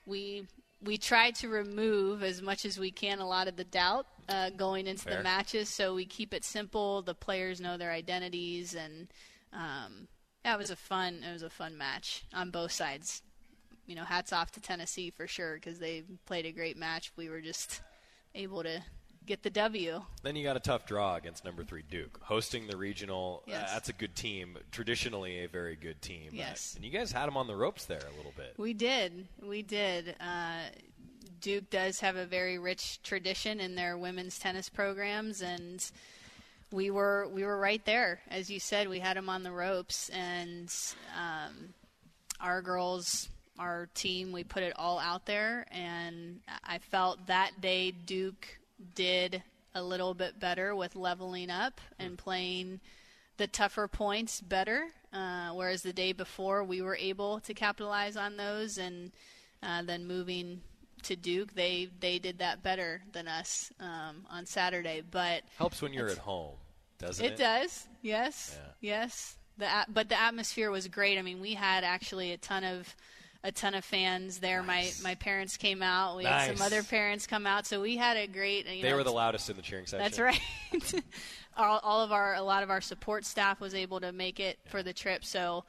we we tried to remove as much as we can a lot of the doubt uh, going into Fair. the matches. So we keep it simple. The players know their identities, and um, yeah, it was a fun. It was a fun match on both sides. You know, hats off to Tennessee for sure because they played a great match. We were just able to get the W. Then you got a tough draw against number three Duke, hosting the regional. uh, Yes. that's a good team, traditionally a very good team. Uh, Yes. and you guys had them on the ropes there a little bit. We did. We did. Uh, Duke does have a very rich tradition in their women's tennis programs, and we were we were right there, as you said. We had them on the ropes, and um, our girls, our team, we put it all out there, and I felt that day Duke did a little bit better with leveling up and playing the tougher points better. Uh, whereas the day before, we were able to capitalize on those, and uh, then moving to Duke, they they did that better than us um, on Saturday. But Helps when you're at home, doesn't it? it does. Yes. Yes. The but the atmosphere was great. I mean, we had actually a ton of a ton of fans there. My my parents came out. We had some other parents come out. So we had a great. You They know, were the loudest in the cheering section. That's right. all, all of our a lot of our support staff was able to make it for the trip. So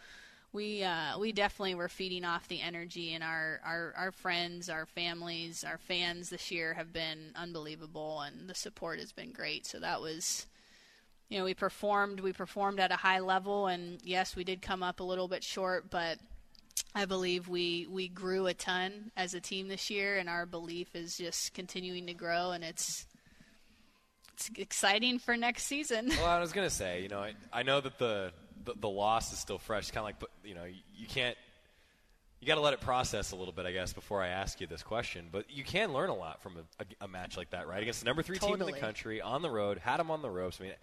we uh, we definitely were feeding off the energy, and our, our our friends, our families, our fans this year have been unbelievable, and the support has been great. So that was. You know, we performed. We performed at a high level, and yes, we did come up a little bit short, but I believe we we grew a ton as a team this year, and our belief is just continuing to grow, and it's it's exciting for next season. well, I was gonna say, you know, I, I know that the, the the loss is still fresh. Kind of like, but you know, you, you can't. You got to let it process a little bit, I guess, before I ask you this question. But you can learn a lot from a, a, a match like that, right? Against the number three team in the country on the road, had them on the ropes. I mean,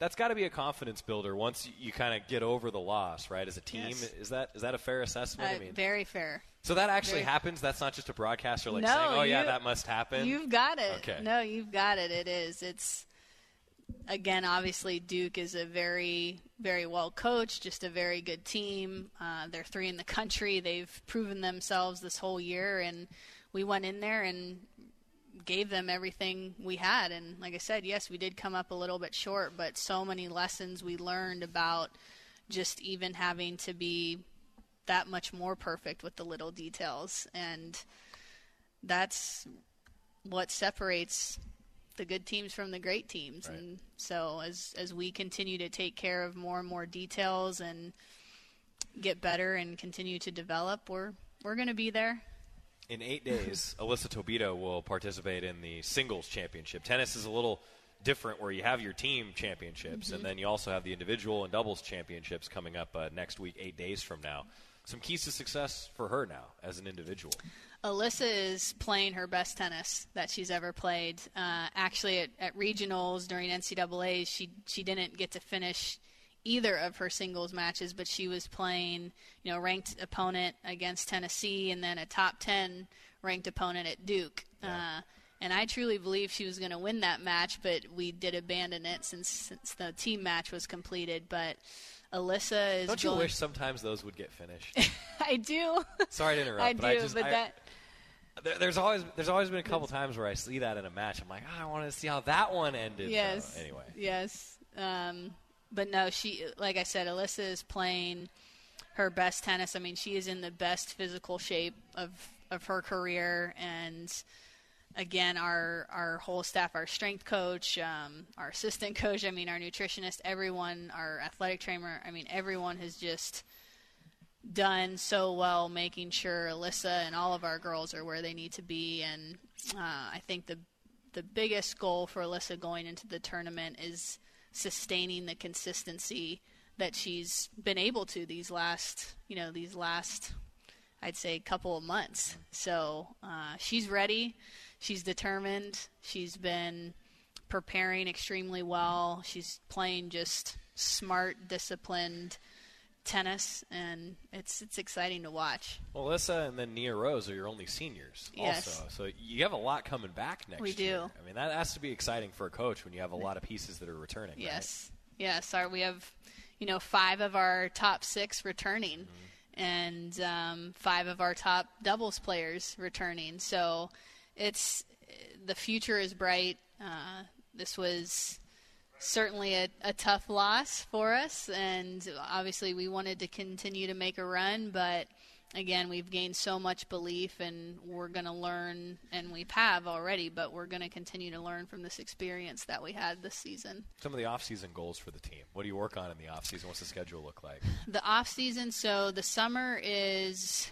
that's got to be a confidence builder once you, you kind of get over the loss, right? As a team, Yes. is that is that a fair assessment? Uh, I mean, very fair. so that actually very- happens. That's not just a broadcaster like no, saying, "Oh yeah, that must happen." You've got it. Okay. No, you've got it. It is. It's again, obviously, Duke is a very, very well coached, just a very good team. Uh, they're three in the country. They've proven themselves this whole year, and we went in there and gave them everything we had. And like I said, yes, we did come up a little bit short, but so many lessons we learned about just even having to be that much more perfect with the little details. And that's what separates the good teams from the great teams. And so as as we continue to take care of more and more details and get better and continue to develop, we're we're going to be there. In eight days, Alyssa Tobita will participate in the singles championship. Tennis is a little different where you have your team championships, Mhm. and then you also have the individual and doubles championships coming up uh, next week, eight days from now. Some keys to success for her now as an individual. Alyssa is playing her best tennis that she's ever played. Uh, actually, at, at regionals during NCAA, she she didn't get to finish either of her singles matches, but she was playing, you know, ranked opponent against Tennessee, and then a top ten ranked opponent at Duke. Uh, and I truly believe she was going to win that match, but we did abandon it since since the team match was completed. But Alyssa is. Don't you going- wish sometimes those would get finished? I do. Sorry to interrupt, I but do, I just but I- that There, there's always there's always been a couple times where I see that in a match. I'm like, "Ah, I want to see how that one ended. So, Yes. anyway, Yes. Um, but no, she, like I said, Alyssa is playing her best tennis. I mean, she is in the best physical shape of of her career, and again, our our whole staff, our strength coach, um, our assistant coach, I mean, our nutritionist, everyone, our athletic trainer, I mean, everyone has just done so well making sure Alyssa and all of our girls are where they need to be. And uh, I think the the biggest goal for Alyssa going into the tournament is sustaining the consistency that she's been able to these last you know these last I'd say couple of months. So uh, she's ready. She's determined. She's been preparing extremely well. She's playing just smart disciplined tennis, and it's it's exciting to watch. well, Alyssa and then Nia Rose are your only seniors, Yes. also. So you have a lot coming back next We year. do. I mean, that has to be exciting for a coach when you have a lot of pieces that are returning. right? Yes, yes. Our, we have, you know, five of our top six returning, Mm-hmm. and um, five of our top doubles players returning. So it's the future is bright. Uh, this was certainly a, a tough loss for us, and obviously we wanted to continue to make a run, but. Again, we've gained so much belief, and we're going to learn, and we have already, but we're going to continue to learn from this experience that we had this season. Some of the off-season goals for the team. What do you work on in the off-season? What's the schedule look like? The off season, so the summer is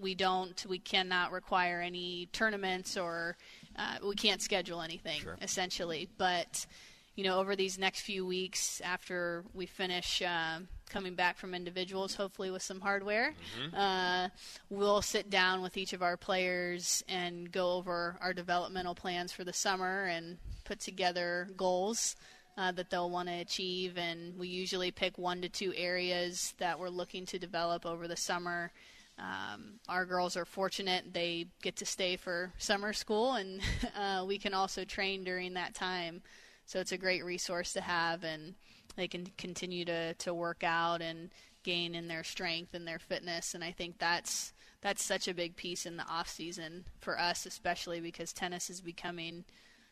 we don't we cannot require any tournaments or uh, we can't schedule anything sure. essentially. But you know, over these next few weeks after we finish uh, coming back from individuals, hopefully with some hardware, uh, we'll sit down with each of our players and go over our developmental plans for the summer and put together goals uh, that they'll want to achieve. And we usually pick one to two areas that we're looking to develop over the summer. Um, our girls are fortunate; they get to stay for summer school, and uh, we can also train during that time. So it's a great resource to have, and they can continue to, to work out and gain in their strength and their fitness. And I think that's that's such a big piece in the off season for us, especially because tennis is becoming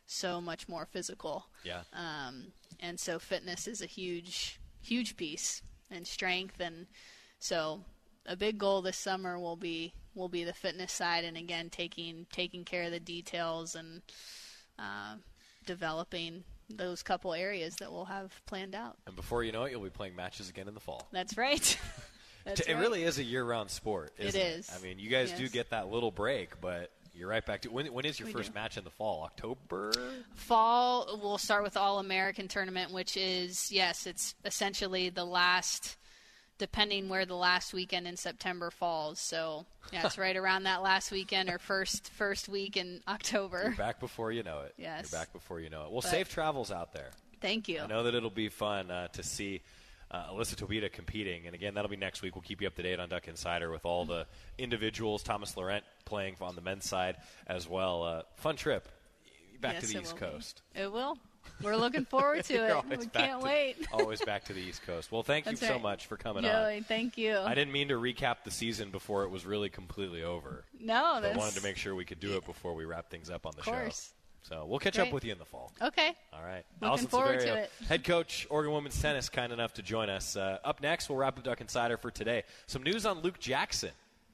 so much more physical. Yeah. Um, and so fitness is a huge, huge piece, and strength, and so a big goal this summer will be will be the fitness side, and again taking taking care of the details and uh, developing those couple areas that we'll have planned out. And before you know it, you'll be playing matches again in the fall. That's right. That's it right. really is a year-round sport. It Isn't it is. I mean, you guys do get that little break, but you're right back to when. When is your We first do. match in the fall? October. Fall, we'll start with All American tournament, which is yes, it's essentially the last, depending where the last weekend in September falls. So yeah, it's right around that last weekend or first first week in October. You're back before you know it. Yes. You're back before you know it. Well, But- safe travels out there. Thank you. I know that it'll be fun uh, to see uh, Alyssa Tobita competing. And again, that'll be next week. We'll keep you up to date on Duck Insider with all the individuals. Thomas Laurent playing on the men's side as well. Uh, fun trip back Yes, to the East will be. Coast. It will. We're looking forward to it. We can't to- wait. always back to the East Coast. Well, thank That's you so much for coming on. Joey, thank you. I didn't mean to recap the season before it was really completely over. No, So I wanted to make sure we could do it before we wrap things up on the course. show. So we'll catch up with you in the fall. Okay. All right. Looking Alison forward to it. head coach, Oregon Women's Tennis, kind enough to join us. Uh, up next, we'll wrap up Duck Insider for today. Some news on Luke Jackson.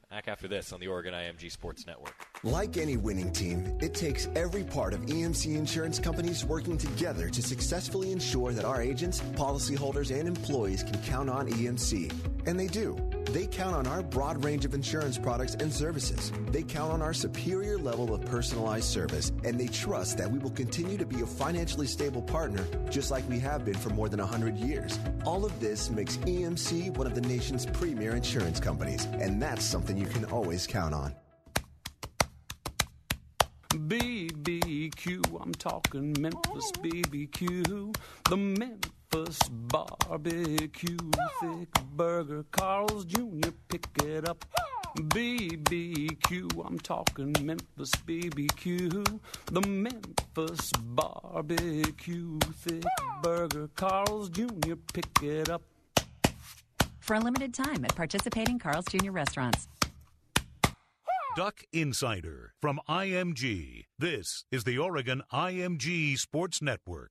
Back after this on the Oregon IMG Sports Network. Like any winning team, it takes every part of EMC insurance companies working together to successfully ensure that our agents, policyholders, and employees can count on EMC. And they do. They count on our broad range of insurance products and services. They count on our superior level of personalized service, and they trust that we will continue to be a financially stable partner, just like we have been for more than 100 years. All of this makes EMC one of the nation's premier insurance companies, and that's something you can always count on. BBQ, I'm talking Memphis BBQ, the Memphis barbecue, thick burger, Carl's Jr. Pick it up. BBQ, I'm talking Memphis BBQ, the Memphis barbecue, thick burger, Carl's Jr. Pick it up. For a limited time at participating Carl's Jr. restaurants. Duck Insider from IMG. This is the Oregon IMG Sports Network.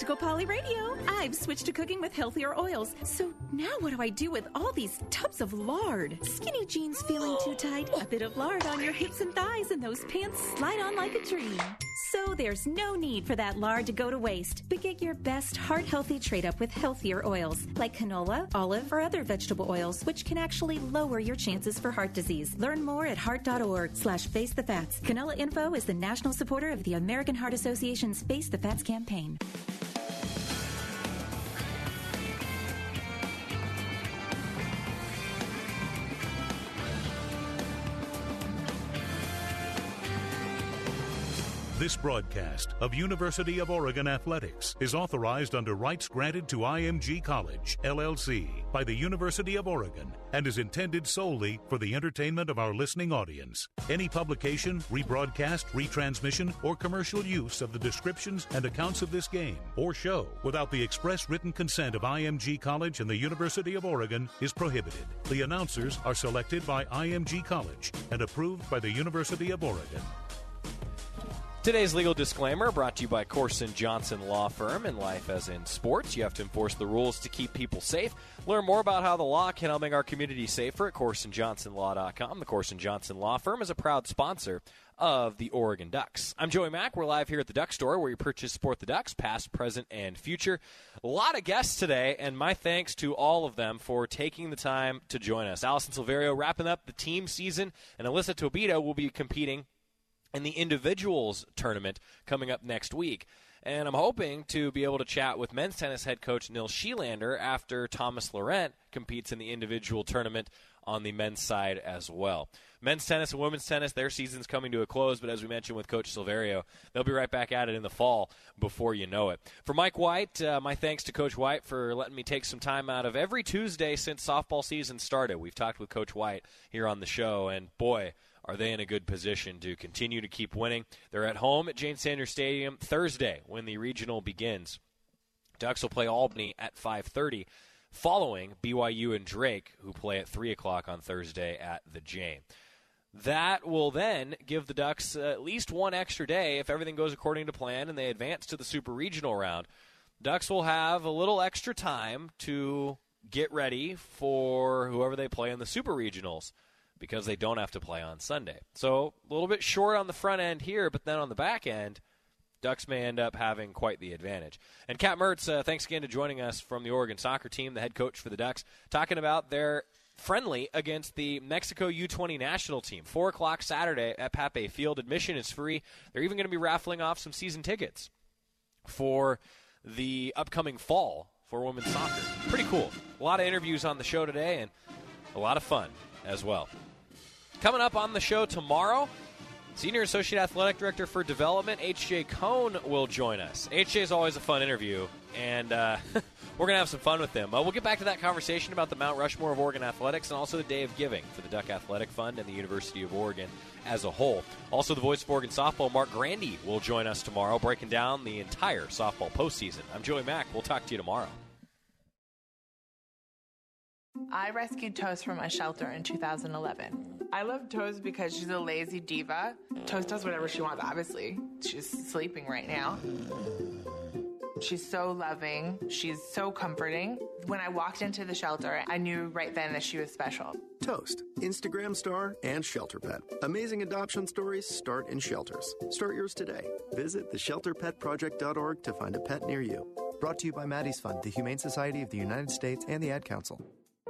Polly Radio. I've switched to cooking with healthier oils. So now what do I do with all these tubs of lard? Skinny jeans feeling too tight? A bit of lard on your hips and thighs, and those pants slide on like a dream. So there's no need for that lard to go to waste. But get your best heart healthy trade up with healthier oils like canola, olive, or other vegetable oils, which can actually lower your chances for heart disease. Learn more at heart.org slash face the fats. Canola Info is the national supporter of the American Heart Association's Face the Fats campaign. This broadcast of University of Oregon Athletics is authorized under rights granted to IMG College, LLC, by the University of Oregon and is intended solely for the entertainment of our listening audience. Any publication, rebroadcast, retransmission, or commercial use of the descriptions and accounts of this game or show without the express written consent of IMG College and the University of Oregon is prohibited. The announcers are selected by IMG College and approved by the University of Oregon. Today's legal disclaimer brought to you by Corson Johnson Law Firm. In life as in sports, you have to enforce the rules to keep people safe. Learn more about how the law can help make our community safer at CorsonJohnsonLaw.com. The Corson Johnson Law Firm is a proud sponsor of the Oregon Ducks. I'm Joey Mack. We're live here at the Duck Store where you purchase support the Ducks, past, present, and future. A lot of guests today, and my thanks to all of them for taking the time to join us. Alison Silverio wrapping up the team season, and Alyssa Tobita will be competing in the individuals tournament coming up next week. And I'm hoping to be able to chat with men's tennis head coach Nils Schyllander after Thomas Laurent competes in the individual tournament on the men's side as well. Men's tennis and women's tennis, their season's coming to a close, but as we mentioned with Coach Silverio, they'll be right back at it in the fall before you know it. For Mike White, uh, my thanks to Coach White for letting me take some time out of every Tuesday since softball season started. We've talked with Coach White here on the show, and boy, are they in a good position to continue to keep winning. They're at home at Jane Sanders Stadium Thursday when the regional begins. Ducks will play Albany at 5:30, following BYU and Drake, who play at 3 o'clock on Thursday at the Jane. That will then give the Ducks at least one extra day if everything goes according to plan and they advance to the Super Regional round. Ducks will have a little extra time to get ready for whoever they play in the Super Regionals because they don't have to play on Sunday. So a little bit short on the front end here, but then on the back end, Ducks may end up having quite the advantage. And Kat Mertz, uh, thanks again to joining us from the Oregon soccer team, the head coach for the Ducks, talking about their friendly against the Mexico U20 national team. 4 o'clock Saturday at Pape Field. Admission is free. They're even going to be raffling off some season tickets for the upcoming fall for women's soccer. Pretty cool. A lot of interviews on the show today and a lot of fun as well. Coming up on the show tomorrow, Senior Associate Athletic Director for Development, H.J. Cohn, will join us. H.J. is always a fun interview, and uh, we're going to have some fun with them. Uh, we'll get back to that conversation about the Mount Rushmore of Oregon athletics and also the Day of Giving for the Duck Athletic Fund and the University of Oregon as a whole. Also, the voice of Oregon softball, Mark Grandy, will join us tomorrow, breaking down the entire softball postseason. I'm Joey Mack. We'll talk to you tomorrow. I rescued Toast from a shelter in 2011. I love Toast because she's a lazy diva. Toast does whatever she wants, obviously. She's sleeping right now. She's so loving. She's so comforting. When I walked into the shelter, I knew right then that she was special. Toast, Instagram star, and shelter pet. Amazing adoption stories start in shelters. Start yours today. Visit theshelterpetproject.org to find a pet near you. Brought to you by Maddie's Fund, the Humane Society of the United States, and the Ad Council.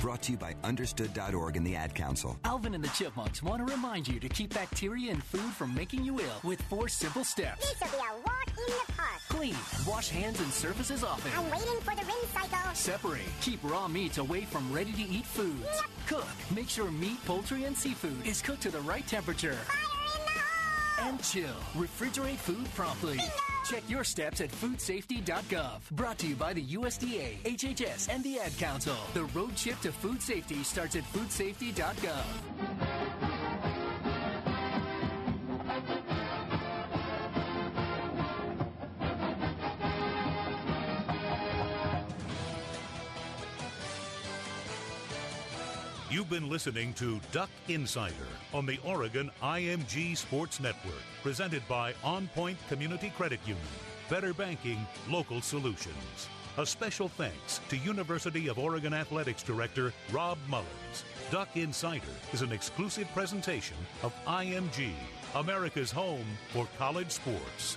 Brought to you by understood.org and the Ad Council. Alvin and the Chipmunks want to remind you to keep bacteria in food from making you ill with four simple steps. This will be a walk in the park. Clean, wash hands and surfaces often. I'm waiting for the rinse cycle. Separate, keep raw meats away from ready to eat foods. Yep. Cook, make sure meat, poultry, and seafood is cooked to the right temperature. Fire in the hole! And chill, refrigerate food promptly. Check your steps at foodsafety.gov. Brought to you by the USDA, HHS, and the Ad Council. The road trip to food safety starts at foodsafety.gov. You've been listening to Duck Insider on the Oregon IMG Sports Network, presented by On Point Community Credit Union. Better banking, local solutions. A special thanks to University of Oregon Athletics Director Rob Mullens. Duck Insider is an exclusive presentation of IMG, America's home for college sports.